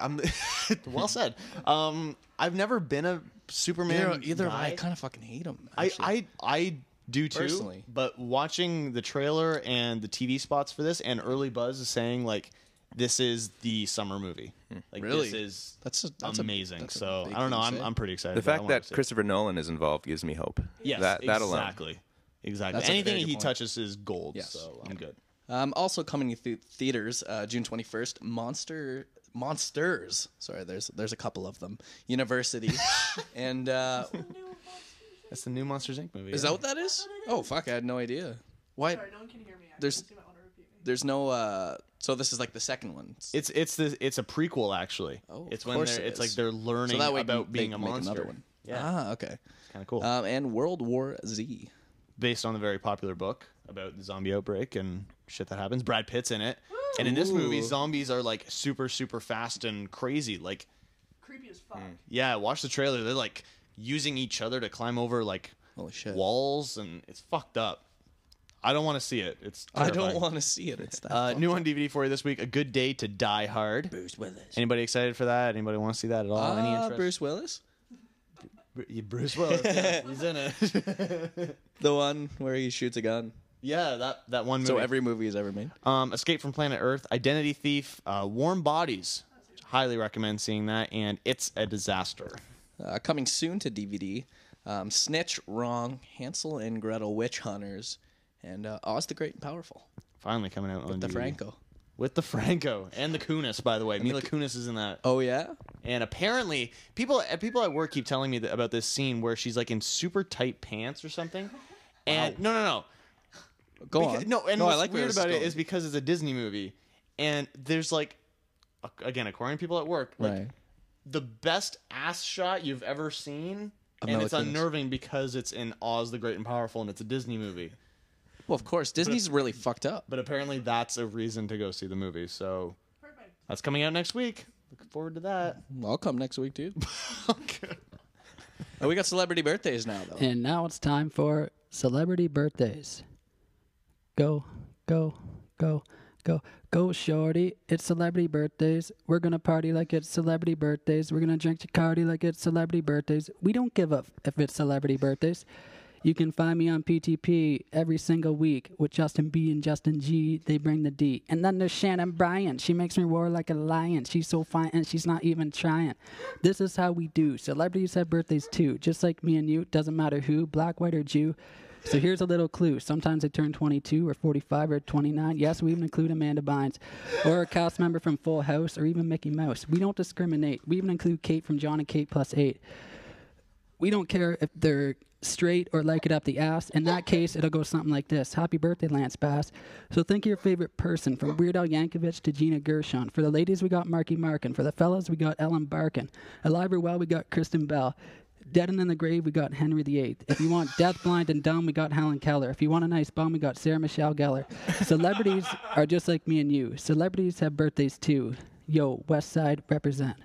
I'm well said. Um, I've never been a Superman. Either. I kind of fucking hate him. I, I I do too. Personally. But watching the trailer and the TV spots for this, and early buzz is saying like this is the summer movie. Like Really? this is That's a- that's a- amazing. that's so I don't know. I'm. I'm pretty excited. The fact that see it. Christopher Nolan is involved gives me hope. yes, that that alone. exactly, exactly. That's Anything he point. touches is gold. Yes. So I'm good. Um, also coming to th- theaters uh, June 21st, Monster Monsters. Sorry, there's there's a couple of them. University, and uh, That's the new Monsters Inc. movie. is yeah. that what that is? Oh fuck, I had no idea. Why? Sorry, no one can hear me. I There's- just might wanna repeat me. There's no. Uh, so this is like the second one. It's it's the it's a prequel actually. Oh, it's of when course they're it it's like is. they're learning so that way about they being can a make monster. Another one. Yeah, Ah, okay. kind of cool. Um, and World War Z. based on the very popular book about the zombie outbreak and shit that happens. Brad Pitt's in it. And in this movie, Ooh. zombies are like super, super fast and crazy. Like, Creepy as fuck. yeah, watch the trailer. They're like using each other to climb over like Holy shit. walls, and it's fucked up. I don't want to see it. It's I terrifying. don't want to see it. It's that. Uh, new on DVD for you this week. A Good Day to Die Hard. Bruce Willis. Anybody excited for that? Anybody want to see that at all? Any Uh, interest? Bruce Willis, Bru- Bruce Willis. yeah, he's in it. the one where he shoots a gun. yeah, that that one movie. So every movie he's ever made. Um, Escape from Planet Earth, Identity Thief, uh, Warm Bodies. Highly recommend seeing that, and it's a disaster. Uh, coming soon to DVD, um, Snitch, Wrong, Hansel and Gretel, Witch Hunters, and uh, Oz the Great and Powerful Finally coming out on with the DVD. Franco. with the Franco and the Kunis. By the way, Mila Ku- Kunis is in that. Oh yeah, And apparently, people uh, people at work keep telling me that, about this scene where she's like in super tight pants or something. And no, no, no, go Beca- on. No, and no, what's I like weird about it going. is because it's a Disney movie, and there's like, again, according to people at work, like right. The best ass shot you've ever seen, Of and it's unnerving because it's in Oz the Great and Powerful, and it's a Disney movie. Well, of course, Disney's really fucked up. But apparently, that's a reason to go see the movie. So that's coming out next week. Looking forward to that. I'll come next week, dude. Oh, we got celebrity birthdays now, though. And now it's time for celebrity birthdays. Go, go, go, go, go, shorty. It's celebrity birthdays. We're gonna party like it's celebrity birthdays. We're gonna drink Bacardi like it's celebrity birthdays. We don't give up if it's celebrity birthdays. You can find me on PTP every single week with Justin B and Justin G. They bring the D. And then there's Shannon Bryan. She makes me roar like a lion. She's so fine and she's not even trying. This is how we do. Celebrities have birthdays too, just like me and you. Doesn't matter who, black, white, or Jew. So here's a little clue. Sometimes they turn 22 or 45 or 29. Yes, we even include Amanda Bynes or a cast member from Full House or even Mickey Mouse. We don't discriminate. We even include Kate from John and Kate plus eight we don't care if they're straight or like it up the ass. In that case, it'll go something like this Happy birthday, Lance Bass. So think of your favorite person from Weird Al Yankovic to Gina Gershon. For the ladies, we got Marky Markin. For the fellas, we got Ellen Barkin. Alive or well, we got Kristen Bell. Dead and in the grave, we got Henry VIII. If you want death, blind, and dumb, we got Helen Keller. If you want a nice bum, we got Sarah Michelle Gellar. Celebrities are just like me and you. Celebrities have birthdays too. Yo, West Side represent.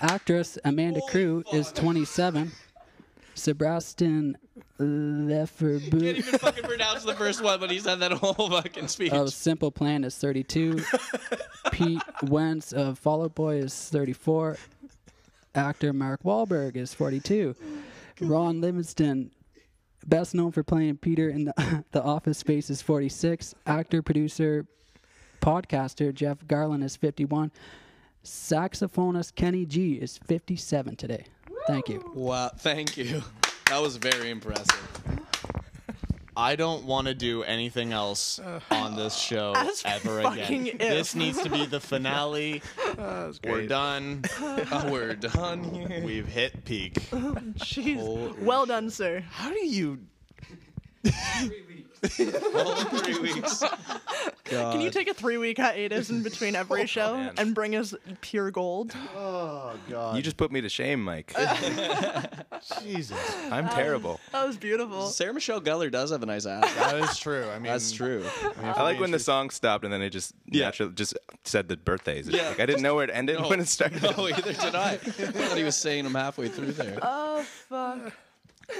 Actress Amanda Crew is 27. Sebastian Lefebvre Can't even fucking pronounce the first one, but he said that whole fucking speech. of Simple Plan is 32. Pete Wentz of Fall Out Boy is 34. Actor Mark Wahlberg is 42. Ron Livingston, best known for playing Peter in the, the Office Space, is 46. Actor, producer, podcaster Jeff Garlin is 51. Saxophonist Kenny G is 57 today. Thank you. Wow, thank you. That was very impressive. I don't want to do anything else on this show As ever again. if. This needs to be the finale. We're done. Oh, we're done here. We've hit peak. Jeez. Well done, sir. How do you? All three weeks. Can you take a three week hiatus in between every oh, show man. and bring us pure gold? Oh God! You just put me to shame, Mike. Jesus. I'm terrible. That was beautiful. Sarah Michelle Gellar does have a nice ass. That is true. I mean, That's true. I like when the song stopped and then it just naturally just said the birthdays. It's Yeah. Like I didn't know where it ended No. when it started. No, either did I. I thought he was saying them halfway through there. Oh, fuck.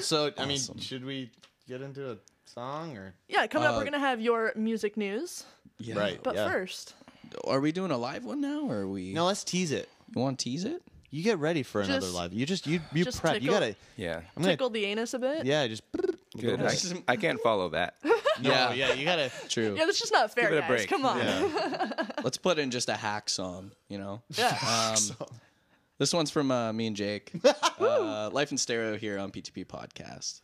So I mean, should we get into a song or? Yeah, coming up, Uh, we're gonna have your music news. Yeah. Right. But yeah. first, Are we doing a live one now, or are we? No, let's tease it. You want to tease it? You get ready for another Just- live. You just you you just prep. You tickle- gotta. Yeah. I'm gonna. tickle the anus a bit. Yeah, just. Good. I, I can't follow that. Yeah, yeah. You gotta. True. Yeah, that's just not fair, Give it a guys. break. Come on. Yeah. Let's put in just a hack song. You know. Yeah. Um, this one's from uh, me and Jake. uh, Life in Stereo here on PTP Podcast.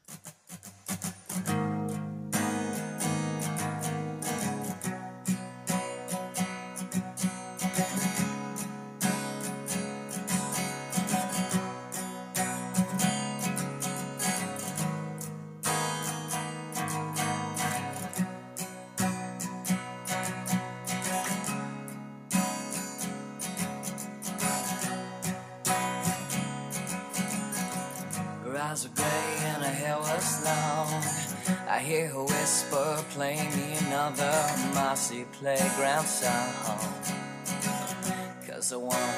Hear whisper, play me another mossy playground song. Cause I wanna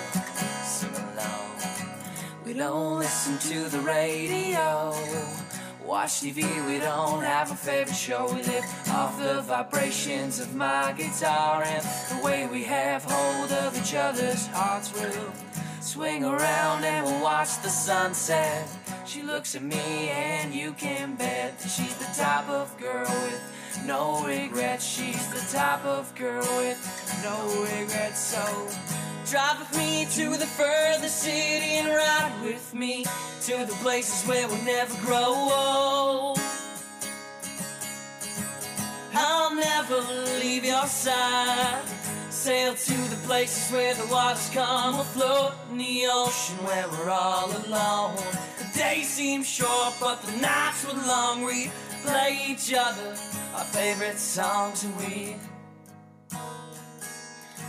sing alone. We don't listen to the radio. Watch TV, we don't have a favorite show. We live off the vibrations of my guitar and the way we have hold of each other's hearts. We'll swing around and we'll watch the sunset. She looks at me and you can bet that she's the type of girl with no regrets. She's the type of girl with no regrets. So drive with me to the furthest city and ride with me to the places where we'll never grow old. I'll never leave your side. Sail to the places where the waters come or float in the ocean where we're all alone. Days seem short, but the nights were long. We play each other our favorite songs and we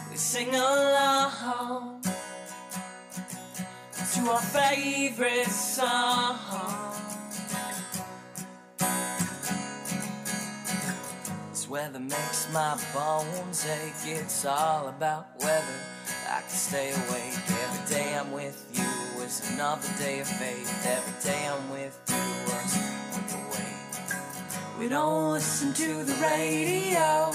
we sing along to our favorite song. This weather makes my bones ache. It's all about weather. I can stay awake. Every day I'm with you is another day of faith. Every day I'm with you was on the way. We don't listen to the radio.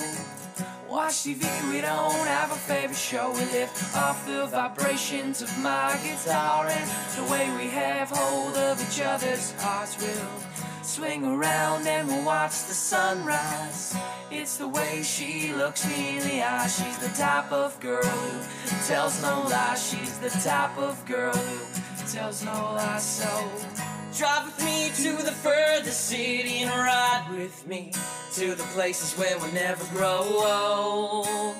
Watch TV, we don't have a favorite show. We live off the vibrations of my guitar and the way we have hold of each other's hearts. We'll swing around and we'll watch the sunrise. It's the way she looks me in the eye. She's the type of girl who tells no lies. She's the type of girl who tells no lies. So drive with me to the furthest city and ride with me to the places where we'll never grow old.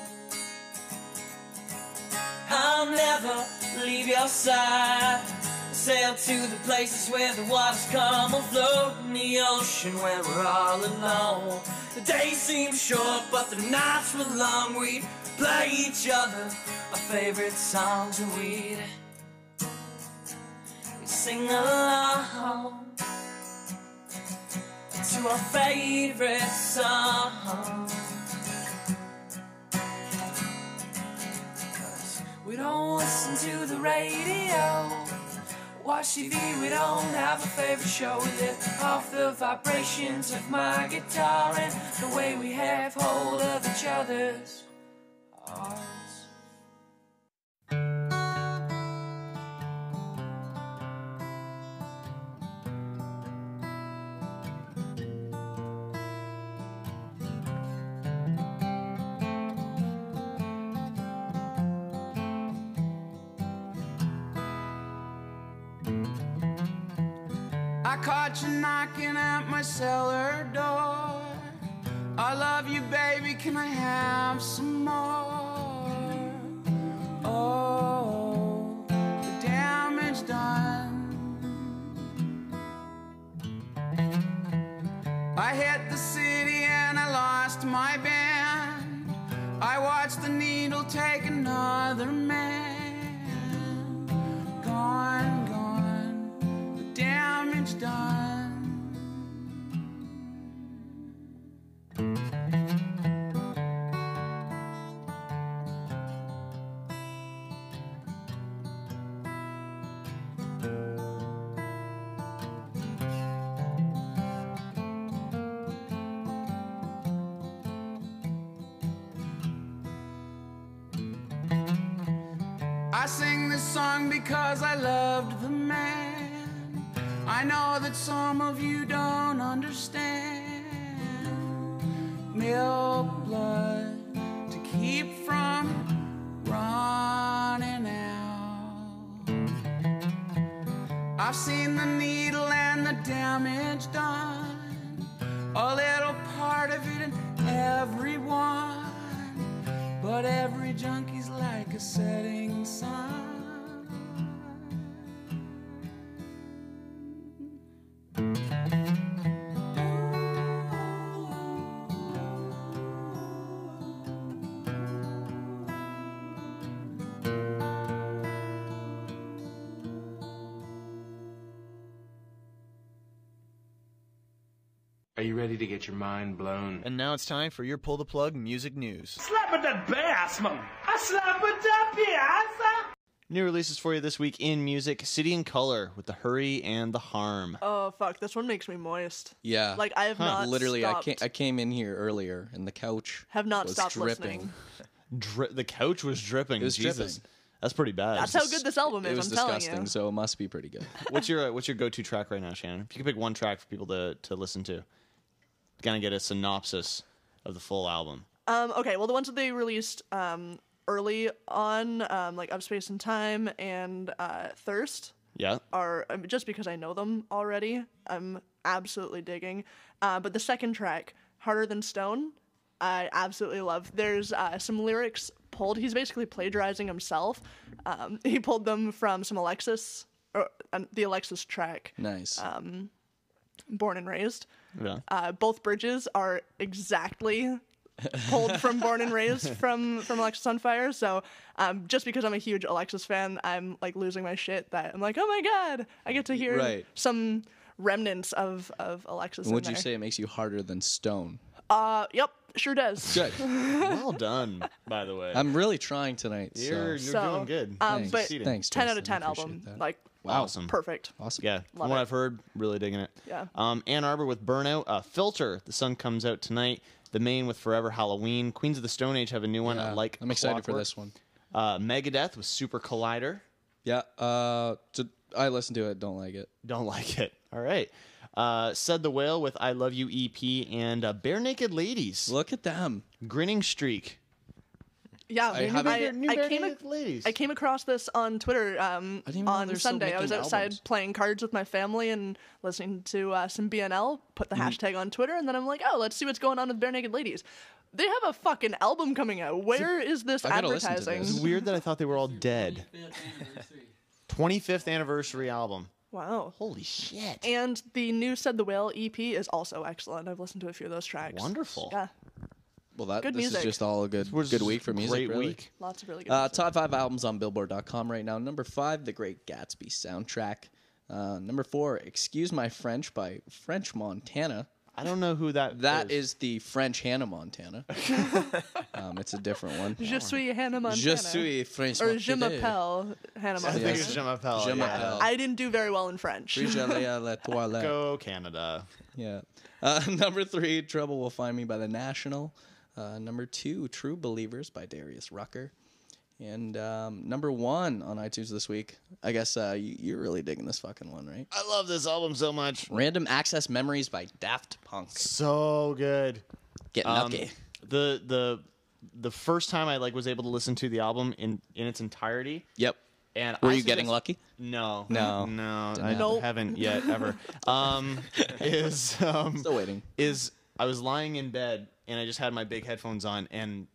I'll never leave your side. Sail to the places where the waters come or float in the ocean where we're all alone. The days seem short, but the nights were long. We'd play each other our favorite songs and we'd, we'd sing along to our favorite song. Cause we don't listen to the radio. Watch TV, we don't have a favorite show. We live off the vibrations of my guitar and the way we have hold of each other's hearts. Caught you knocking at my cellar door. I love you, baby. Can I have some more? Get your mind blown? And now it's time for your pull the plug music news. Slap at that bass, man. I slap at that piazza. New releases for you this week in music: City and Color with the Hurry and the Harm. Oh fuck, this one makes me moist. Yeah. Like I have not Literally, I came, I came in here earlier and the couch have not was stopped dripping. listening. Dri- the couch was dripping. It was Jesus. dripping. That's pretty bad. That's how good this album It is. was I'm telling disgusting, you. so it must be pretty good. what's your uh, what's your go to track right now, Shannon? If you could pick one track for people to to listen to, kind of get a synopsis of the full album. Um, okay, well, the ones that they released um, early on, um, like Of Space and Time and uh, Thirst, Yeah. are um, just because I know them already. I'm absolutely digging. Uh, but the second track, Harder Than Stone, I absolutely love. There's uh, some lyrics pulled. He's basically plagiarizing himself. Um, he pulled them from some Alexis, or, uh, the Alexis track. Nice. Um, Born and Raised. Yeah. Uh, both bridges are exactly pulled from Born and Raised from from Alexis on Fire. So um, just because I'm a huge Alexis fan, I'm like losing my shit. That I'm like, oh my god, I get to hear Right. some remnants of of Alexis. in Would you say it makes you harder than stone? Uh, yep, sure does. Good. well done, by the way. I'm really trying tonight. You're- so. you're doing good. Um, Thanks. but Thanks, ten out of ten album, that. like Wow. Awesome. perfect. Awesome. Yeah, Love from what it. I've heard, really digging it. Yeah. Um, Ann Arbor with Burnout, uh, Filter. The Sun comes out tonight. The Maine with Forever Halloween. Queens of the Stone Age have a new one. Yeah, Like I'm excited for this one. Uh, Megadeth with Super Collider. Yeah. Uh, to, I listened to it. Don't like it. Don't like it. All right. Uh, Said the Whale with I Love You EP and uh, Barenaked Ladies. Look at them. Grinning Streak. Yeah, I I, haven't- I, New I Bare came. Naked Ladies. I came across this on Twitter um, didn't even know on they're still Sunday. I was making outside albums. playing cards with my family and listening to uh, some BNL. Put the hashtag on Twitter, and then I'm like, oh, let's see what's going on with Barenaked Ladies. They have a fucking album coming out. Where is this I gotta listen to advertising? this. It's weird that I thought they were all dead. 25th anniversary album. Wow. Holy shit. And the new Said the Whale EP is also excellent. I've listened to a few of those tracks. Wonderful. Yeah, Well, that Good this music. is just all a good was good week for music. great really. week. lots of really good. Uh, music. top five albums on Billboard.com right now. Number five, The Great Gatsby soundtrack. Uh, number four, Excuse My French by French Montana. I don't know who that That is the French Hannah Montana. um, it's a different one. Je suis Hannah Montana. Je suis French or Je Montana. m'appelle Hannah I Montana. think it's Je m'appelle. Je yeah. I didn't do very well in French. Puis la toilette. Go Canada. Yeah. Uh, number three, Trouble Will Find Me by The National. Uh, number two, True Believers by Darius Rucker. And um, number one on iTunes this week, I guess uh, you, you're really digging this fucking one, right? I love this album so much. Random Access Memories by Daft Punk. So good. Getting Um, nucky. the the the first time I like was able to listen to the album in in its entirety. Yep. And Were I you getting lucky? No, No. no. Didn't I. Nope. haven't yet ever. Um, is um, Still waiting. is I was lying in bed and I just had my big headphones on and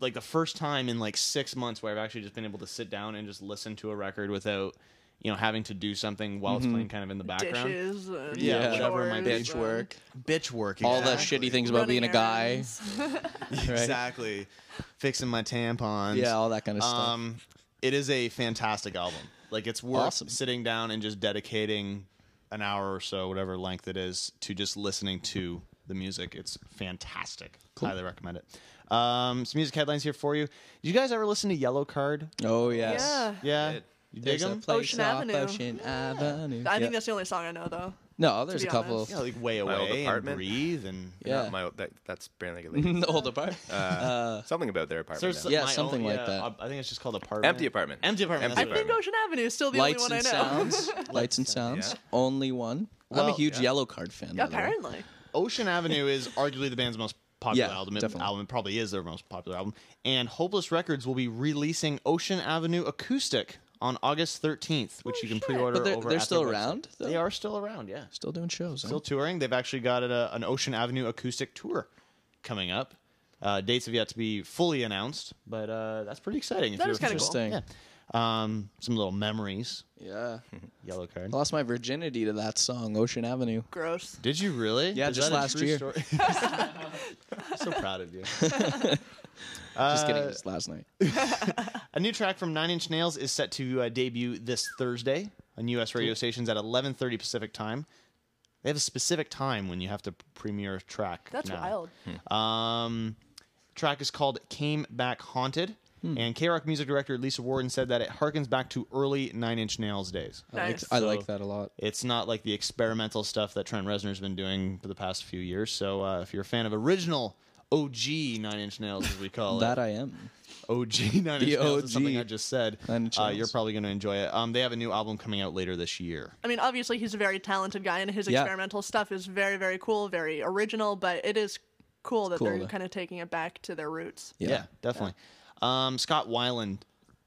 like the first time in like six months where I've actually just been able to sit down and just listen to a record without you know having to do something while it's playing kind of in the background. Dishes. And Yeah, whatever it might be. Bitch work. Bitch work. All the shitty things about being a guy. errands. Exactly. Fixing my tampons. Yeah, all that kind of stuff. Um, it is a fantastic album. Like it's worth Awesome. sitting down and just dedicating an hour or so, whatever length it is, to just listening to the music. It's fantastic. Highly recommend it. Um, some music headlines here for you. Did you guys ever listen to Yellowcard? Oh, yes. Yeah. Yeah. You dig There's a them? place Ocean off Avenue. Ocean Avenue. I Yep. think that's the only song I know though. No, there's a couple. honest. Yeah, like way My old away and apartment. breathe and Yeah. Not my old, that, that's barely like a lady. the old apart. Uh, something about their apartment. There's now. Yeah, something own- like yeah, that. uh, I think it's just called apartment. Empty apartment. Empty apartment. Empty I right. think Ocean Avenue is still the Lights only and one I know. sounds. Lights and sounds. Yeah. Only one. I'm a huge yeah. Yellowcard fan. by the. Apparently. Ocean Avenue is arguably the band's most popular Yeah, album. Definitely. album. It probably is their most popular album. And Hopeless Records will be releasing Ocean Avenue Acoustic on August 13th, which you can pre-order But they're- over they're still their around, though? They are still around, yeah. Still doing shows. huh? Still touring. They've actually got a, an Ocean Avenue Acoustic tour coming up. Uh, dates have yet to be fully announced, but uh, that's pretty exciting. if That you're is kinda cool. Interesting. Yeah. Um, some little memories. Yeah. Yellowcard. Lost my virginity to that song, Ocean Avenue. Gross. Did you really? Yeah, Is just that a last true year. story? so proud of you. Just kidding. Just last night. A new track from Nine Inch Nails is set to uh, debut this Thursday on U.S. radio stations at 11:30 Pacific time. They have a specific time when you have to premiere a track. That's now. wild. Um, track is called "Came Back Haunted," Hmm. and KROQ music director Lisa Worden said that it harkens back to early Nine Inch Nails days. I like, Nice. I like that a lot. It's not like the experimental stuff that Trent Reznor's been doing for the past few years. So uh, if you're a fan of original OG Nine Inch Nails, as we call That it, that I am. OG Nine The Inch Nails is something OG I just said. Nine Uh, you're probably going to enjoy it. Um, they have a new album coming out later this year. I mean, obviously, he's a very talented guy, and his Yeah. experimental stuff is very, very cool, very original. But it is cool that cool they're kind of taking it back to their roots. Yeah. definitely. Um, Scott Weiland,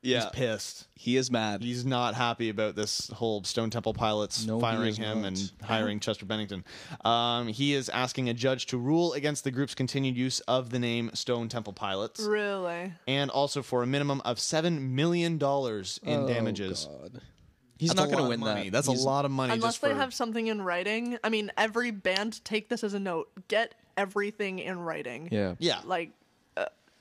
he's Yeah. pissed. He is mad. He's not happy about this whole Stone Temple Pilots No, firing him not. and hiring Chester Bennington. Um, he is asking a judge to rule against the group's continued use of the name Stone Temple Pilots. Really? and also for a minimum of seven million dollars in Oh, damages. God. He's That's not going to win money. that. That's He's- a lot of money. Unless just they for, have something in writing. I mean, every band take this as a note. Get everything in writing. Yeah. yeah, Like,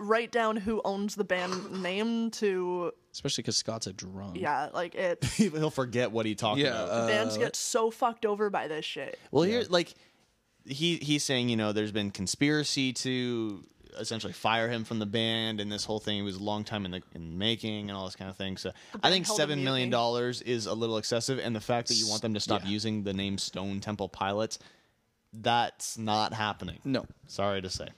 write down who owns the band name to. Especially because Scott's a drunk. Yeah, like it. he'll forget what he talked Yeah. about. uh, bands get so fucked over by this shit. well, here, like he he's saying, you know, there's been conspiracy to essentially fire him from the band, and this whole thing he was a long time in the in making and all this kind of thing. So I think held a seven million dollars is a little excessive, and the fact that you want them to stop Yeah. using the name Stone Temple Pilots, that's not happening. No. Sorry to say.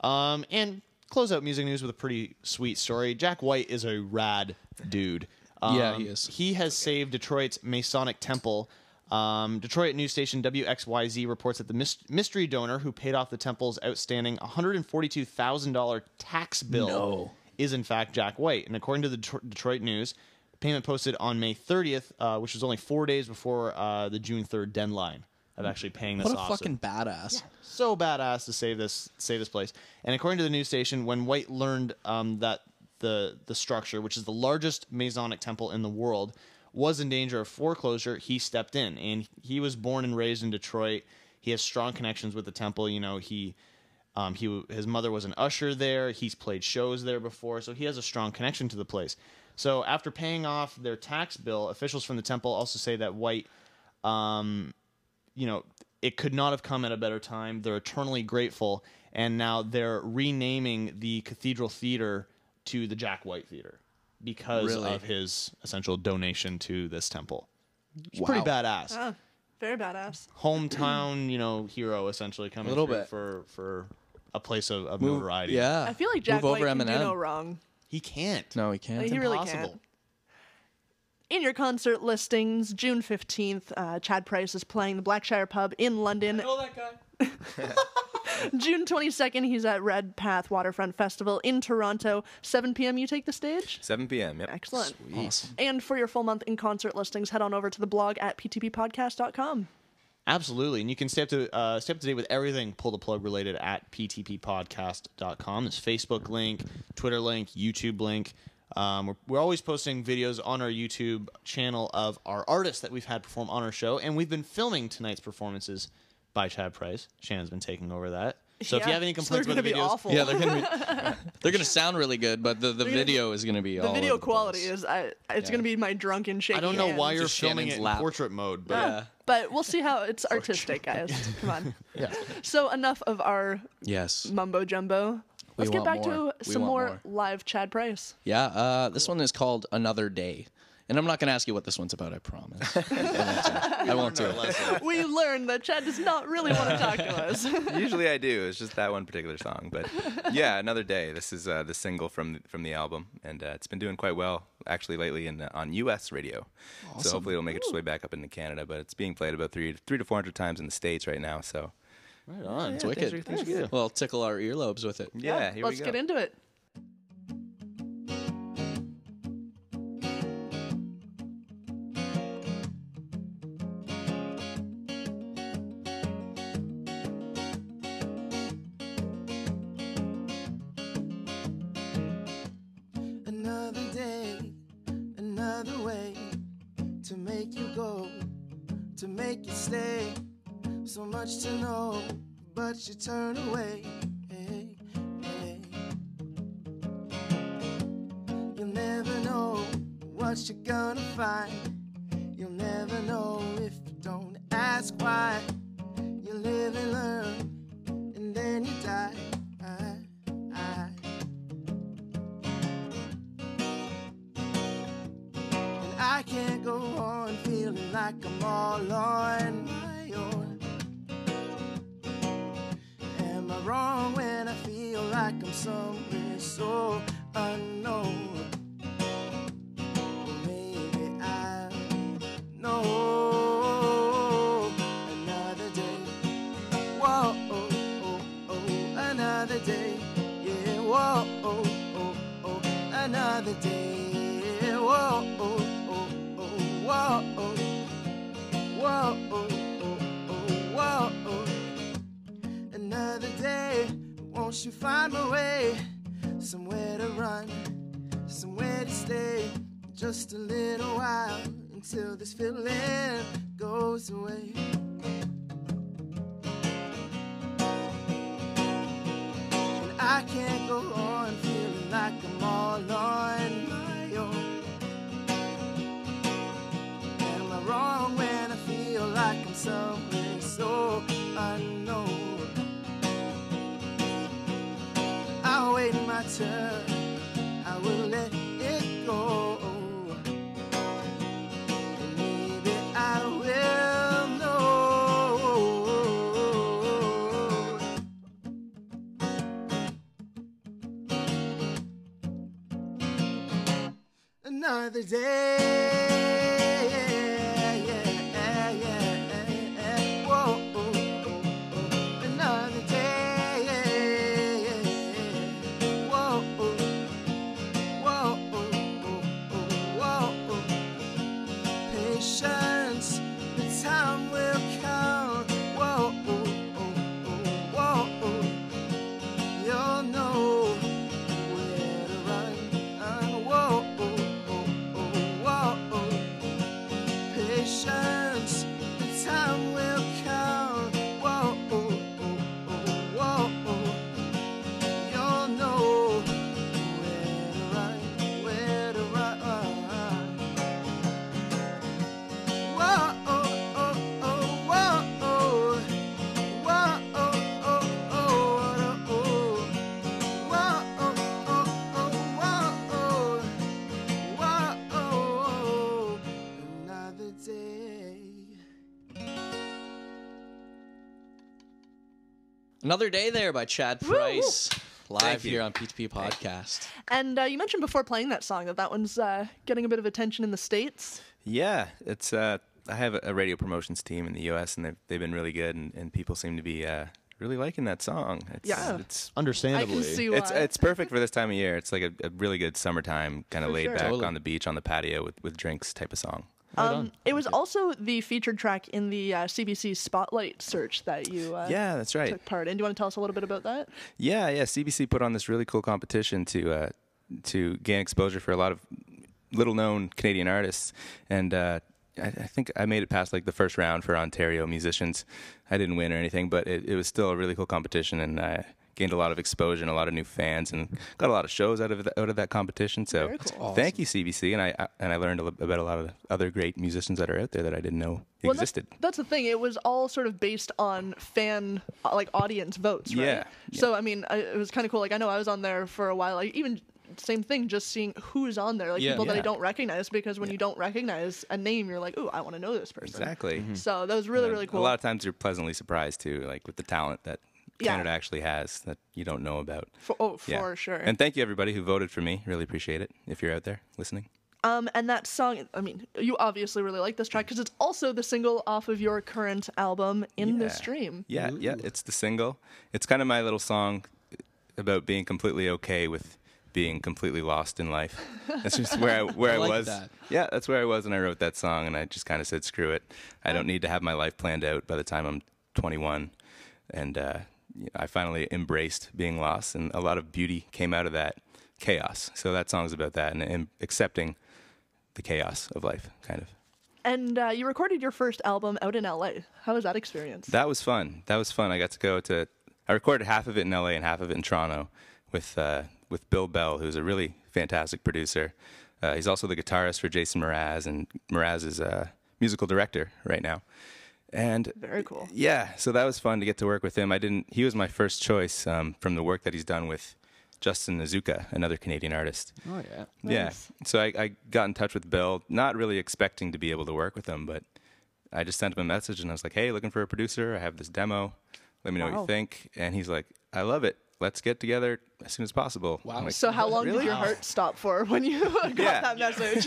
Um, and close out music news with a pretty sweet story. Jack White is a rad dude. Um, Yeah, he is. He has saved Detroit's Masonic Temple. Um, Detroit news station WXYZ reports that the mys- mystery donor who paid off the temple's outstanding $142,000 tax bill No. is in fact Jack White. And according to the Detro- Detroit News, payment posted on May 30th, uh, which was only four days before uh, the June 3rd deadline of actually paying this What a off. So- fucking badass. so badass to save this save this place. And according to the news station, when White learned um, that the the structure, which is the largest Masonic temple in the world, was in danger of foreclosure, he stepped in. And he was born and raised in Detroit. He has strong connections with the temple. You know, he um, he his mother was an usher there. He's played shows there before, so he has a strong connection to the place. So after paying off their tax bill, officials from the temple also say that White um, you know, it could not have come at a better time. They're eternally grateful, and now they're renaming the Cathedral Theater to the Jack White Theater because Really? of his essential donation to this temple. It's Wow. pretty badass. Ah, very badass. Hometown, you know, hero essentially coming a little through bit. for for a place of, of Move- notoriety. Yeah. I feel like Jack Move White over can do Eminem. no wrong. he can't. No, he can't. Like, he really impossible. can't. In your concert listings, June 15th, uh, Chad Price is playing the Blackshire Pub in London. Oh, that guy. June 22nd, he's at Redpath Waterfront Festival in Toronto. 7 p.m., you take the stage? 7 p.m. Yep. Excellent. Awesome. And for your full month in concert listings, head on over to the blog at ptppodcast.com. Absolutely. And you can stay up to uh, stay up to date with everything pull the plug related at ptppodcast.com. There's Facebook link, Twitter link, YouTube link. Um, we're, we're always posting videos on our YouTube channel of our artists that we've had perform on our show, and we've been filming tonight's performances by Chad Price. Shannon's been taking over that. So if you have any complaints they're about the gonna be videos, awful. Yeah, they're gonna be. they're gonna sound really good, but the, the gonna video is gonna be The all video over the quality place. is, I, it's going to be my drunken shaky I don't know why you're Just filming Shannon's it in portrait mode, but Yeah. But we'll see how it's artistic, guys. Come on. yeah. So enough of our Yes. mumbo jumbo. We Let's get back more. to We some more, more. live Chad Price. Yeah. Uh, this one is called Another Day. And I'm not going to ask you what this one's about. I promise. I won't do it. we learned that Chad does not really want to talk to us. Usually I do. It's just that one particular song. But yeah, another day. This is uh, the single from from the album, and uh, it's been doing quite well actually lately in uh, on U.S. radio. Awesome. So hopefully it'll make its way back up into Canada. But it's being played about three three to four hundred times in the states right now. So right on. It's wicked. things are- things are good. Well, tickle our earlobes with it. yeah, here Let's we go. get into it. You turn away. Like I'm all on my own. Am I wrong when I feel like I'm somewhere so unknown? I'll wait my turn. Another day. Another day there by Chad Price. Live Thank you. here on PTP Podcast. And uh, you mentioned before playing that song that that one's uh, getting a bit of attention in the states. Yeah, it's. Uh, I have a- a radio promotions team in the U.S. and they've they've been really good, and, and people seem to be uh, really liking that song. It's, Yeah. it's Understandably. I can see it's why. it's perfect for this time of year. It's like a, a really good summertime kind of laid sure. back Totally. on the beach on the patio with, with drinks type of song. Um, it was also the featured track in the uh, CBC Spotlight search that you uh, Yeah, that's right. took part in. Do you want to tell us a little bit about that? Yeah, yeah. CBC put on this really cool competition to uh, to gain exposure for a lot of little known Canadian artists, and uh, I, I think I made it past like the first round for Ontario musicians. I didn't win or anything, but it, it was still a really cool competition, and I gained a lot of exposure and a lot of new fans, and got a lot of shows out of the, out of that competition. So cool. thank you CBC, and I, I and I learned a about a lot of other great musicians that are out there that I didn't know Well, that's- existed. That's, the thing. It was all sort of based on fan, uh, like audience votes, right? Yeah, So I mean, I, it was kind of cool. Like I know I was on there for a while. Like even same thing. Just seeing who's on there, like Yeah. people that I don't recognize, because when you don't recognize a name, you're like, "Ooh, I want to know this person." Exactly. So that was really really cool. A lot of times you're pleasantly surprised too, like with the talent that Yeah. Canada actually has that you don't know about. For- oh, Yeah. for sure. And thank you everybody who voted for me. Really appreciate it. If you're out there listening. Um, and that song, I mean, you obviously really like this track because it's also the single off of your current album, In the Yeah. Stream. Yeah, yeah, it's the single. It's kind of my little song about being completely okay with being completely lost in life. That's just where I where I I, like was. that. Yeah, that's where I was when I wrote that song, and I just kind of said, "Screw it. I don't need to have my life planned out by the time I'm 21." And uh, you know, I finally embraced being lost, and a lot of beauty came out of that chaos. So that song's about that, and, and accepting the chaos of life, kind of. And uh, you recorded your first album out in LA. How was that experience? That was fun. That was fun. I got to go to. I recorded half of it in LA and half of it in Toronto with uh, with Bill Bell, who's a really fantastic producer. Uh, he's also the guitarist for Jason Mraz, and Mraz is a musical director right now. And Very cool. yeah, so that was fun to get to work with him. I didn't. He was my first choice um, from the work that he's done with Justin Nozuka, another Canadian artist. Oh yeah. Yeah. So I, I got in touch with Bill, not really expecting to be able to work with him, but I just sent him a message and I was like, hey, looking for a producer. I have this demo. Let me know what you think. And he's like, I love it. Let's get together as soon as possible. Wow. Like, So how long did your heart stop for when you got Yeah. that message?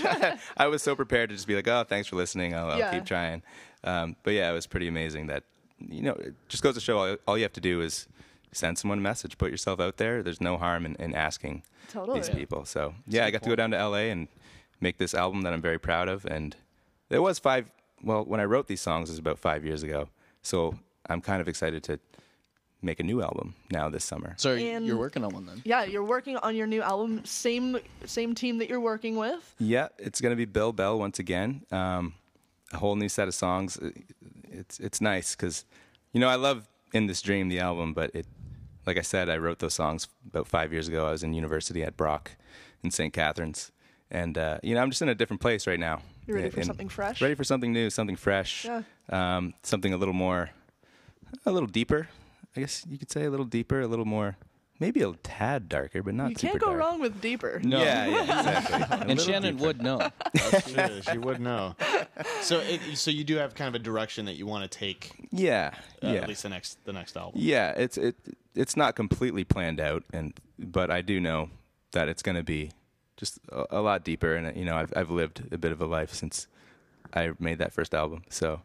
I was so prepared to just be like, oh, thanks for listening. I'll, I'll Yeah. keep trying. Um, but yeah, it was pretty amazing that, you know, it just goes to show all, all you have to do is send someone a message, put yourself out there. There's no harm in, in asking Totally. these Yeah. people. So yeah, I got to go down to LA and make this album that I'm very proud of. And it was five, well, when I wrote these songs, it was about five years ago. So I'm kind of excited to make a new album now this summer. So And- you're working on one then? yeah, you're working on your new album. Same same team that you're working with. Yeah, it's gonna be Bill Bell once again. Um, a whole new set of songs. It's it's nice because, you know, I love "In This Dream" the album, but it, like I said, I wrote those songs about five years ago. I was in university at Brock, in St. Catharines, and uh, you know, I'm just in a different place right now. You're ready for And- something fresh? Ready for something new, something fresh. Yeah. Um, something a little more, a little deeper. I guess you could say a little deeper, a little more, maybe a tad darker, but not you super can't go dark. wrong with deeper. No. Yeah, yeah, exactly. And Shannon deeper. would know. That's true. she would know. So, it, so you do have kind of a direction that you want to take. Yeah, Uh, yeah. At least the next the next album. Yeah, it's it it's not completely planned out, and but I do know that it's going to be just a, a lot deeper, and you know I've I've lived a bit of a life since I made that first album, so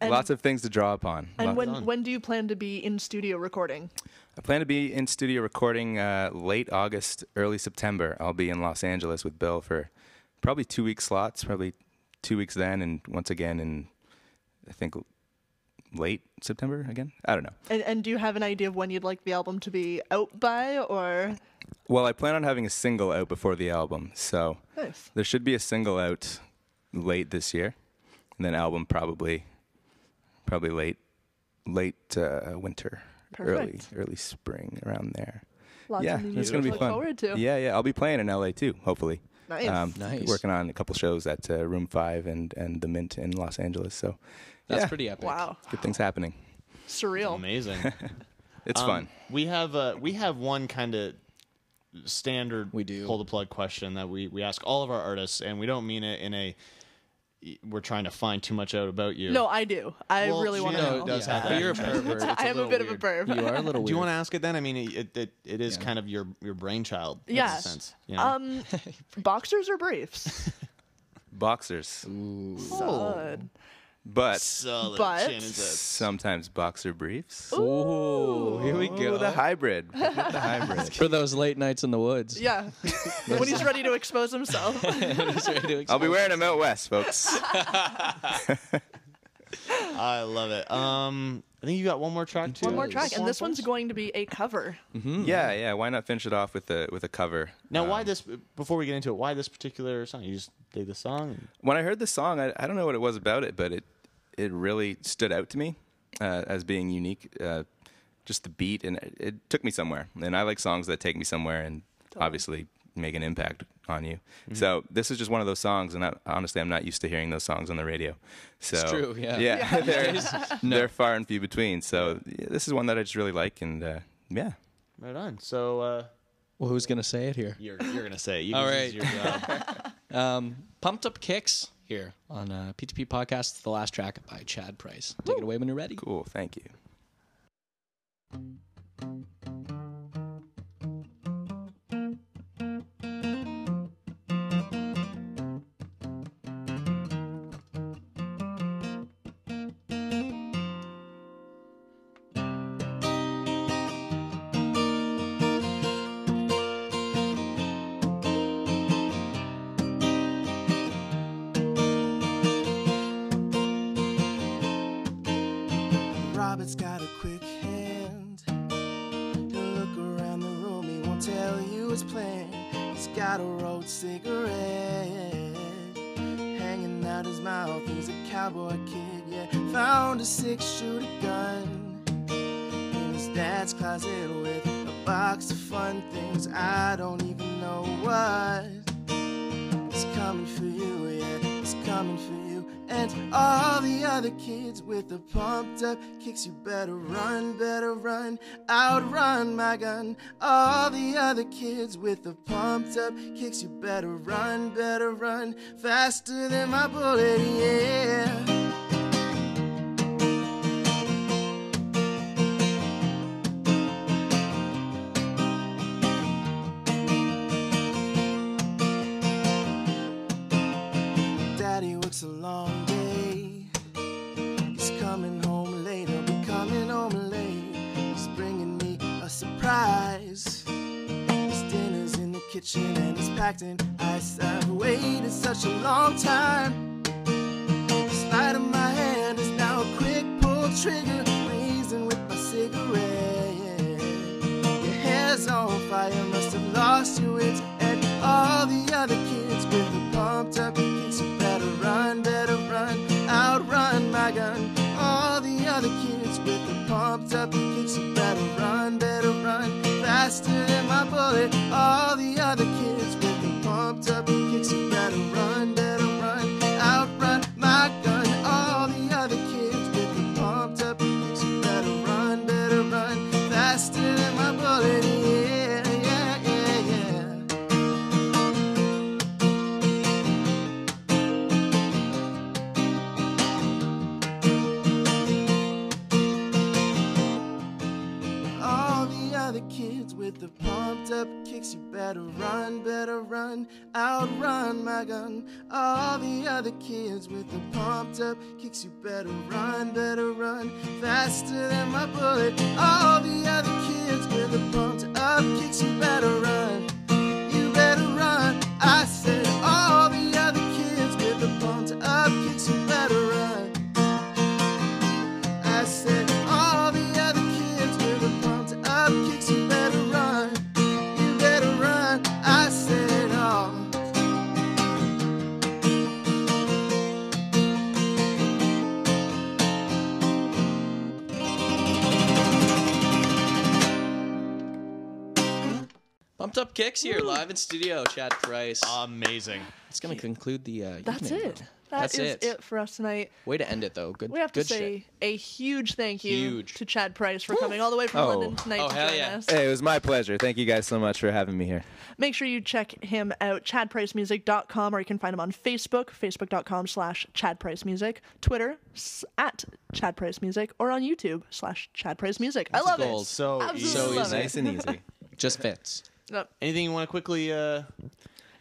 And- lots of things to draw upon. And Lots- when when do you plan to be in studio recording? I plan to be in studio recording uh, late August, early September. I'll be in Los Angeles with Bill for probably two week slots, probably two weeks then, and once again in I think late September again. I don't know. And, and do you have an idea of when you'd like the album to be out by, or Well, I plan on having a single out before the album, so Nice. there should be a single out late this year, and then album probably, probably late, late uh, winter, early Perfect. early spring around there. Lots yeah, of new it's gonna be look fun. forward to. Yeah, yeah, I'll be playing in LA too, hopefully. Nice. Nice. Working on a couple shows at uh, Room Five and and the Mint in Los Angeles, so That's yeah, pretty epic. wow, good things happening. surreal. Amazing. It's Um, fun. We have uh, we have one kind of standard We do. pull the plug question that we we ask all of our artists, and we don't mean it in a we're trying to find too much out about you. No, I do. I Well, really want to Shannon know. does yeah, have that you're a interest. pervert. I am a little bit of a weird. perv. You are a little weird. Do you want to ask it then? I mean, it it, it is kind of your your brainchild. in a Yes. sense, you know? Um, boxers or briefs? Boxers, Solid. But Solid. but- Shannon says. sometimes boxer briefs. Ooh, here we go. the hybrid. the hybrid. For those late nights in the woods. Yeah. when he's ready to expose himself. He's ready to I'll be wearing them out west, folks. I love it. Um, I think you got one more track too. One more track, and this one's going to be a cover. yeah, yeah. Why not finish it off with a with a cover? Now, why Um, this? Before we get into it, why this particular song? You just dig the song. When I heard the song, I, I don't know what it was about it, but it it really stood out to me uh, as being unique. Uh, just the beat, and it, it took me somewhere. And I like songs that take me somewhere, and obviously make an impact on you. So this is just one of those songs, and I, honestly, I'm not used to hearing those songs on the radio. So It's true, yeah. yeah, they're, they're far and few between. So yeah, this is one that I just really like, and uh, yeah. Right on. So, uh, Well, who's gonna say it here? You're you're gonna say it. You All can right. use your job. um, Pumped Up Kicks here on uh, PTP Podcast, the last track by Chad Price. Take it away when you're ready. Cool. Thank you. With the pumped up kicks, you better run, better run, outrun my gun. All the other kids with the pumped up kicks, you better run, better run, faster than my bullet, yeah. Kitchen and it's packed in ice. I've waited such a long time. The slide of my hand is now a quick pull trigger. Reason with my cigarette. Your hair's on fire, must have lost your wits. And all the other kids with the pumped up kicks, better run, better run, outrun my gun. All the other kids with the pumped up kicks, better run, better run, faster than my bullet. All the other kids with the pumped up kicks, you better the kids with the pumped up kicks, you better run, better run, faster than my bullet. All the other kids with the pumped up kicks, you better run, Pumped Up Kicks here, live in studio. Chad Price. Amazing. It's gonna conclude the. Uh, That's evening, it. though. That That's is it. it. for us tonight. Way to end it though. Good. We have to good say shit. a huge thank you Huge. to Chad Price for coming all the way from Oh. London tonight Oh, to hell join yeah. us. Hey, it was my pleasure. Thank you guys so much for having me here. Make sure you check him out, chadpricemusic.com, or you can find him on Facebook, facebook.com slash chadpricemusic, Twitter s- at chadpricemusic, or on YouTube slash chadpricemusic. I love gold. it. So Absolutely so love easy. it. Nice and easy. Just fits. Yep. Anything you want to quickly? Uh,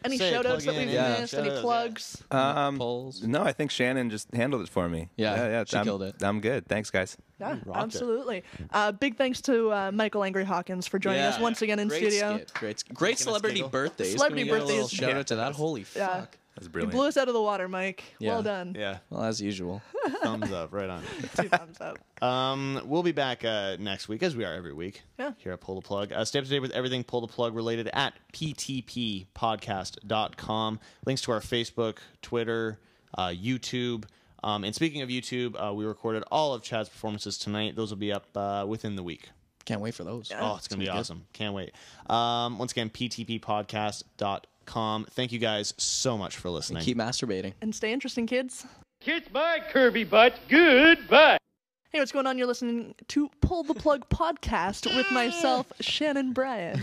Any Say it, shout outs that in, we've yeah. missed? Any Shout-outs, yeah. plugs? Um, Polls. no, I think Shannon just handled it for me. Yeah, yeah, yeah. she I'm, killed it. I'm good. Thanks, guys. Yeah, rocked it. absolutely. Uh, big thanks to uh, Michael Angry Hawkins for joining us once again in Great studio. skit, Great, sk- great celebrity giggle. birthdays. Celebrity we get a little birthdays. Shout Yeah. out to that. Holy Yeah. fuck. That's You brilliant. blew us out of the water, Mike. Well done. yeah, Well, as usual. thumbs up, right on. Two thumbs up. Um, we'll be back uh, next week, as we are every week. Yeah. Here at Pull the Plug. Uh, stay up to date with everything Pull the Plug related at ptppodcast.com. Links to our Facebook, Twitter, uh, YouTube. Um, and speaking of YouTube, uh, we recorded all of Chad's performances tonight. Those will be up uh, within the week. Can't wait for those. Oh, it's going to be Sounds good. awesome. Can't wait. Um, once again, ptppodcast.com. Thank you guys so much for listening. Keep masturbating. And stay interesting, kids. Kiss my curvy butt. Goodbye. Hey, what's going on? You're listening to Pull the Plug podcast with myself, Shannon Bryan.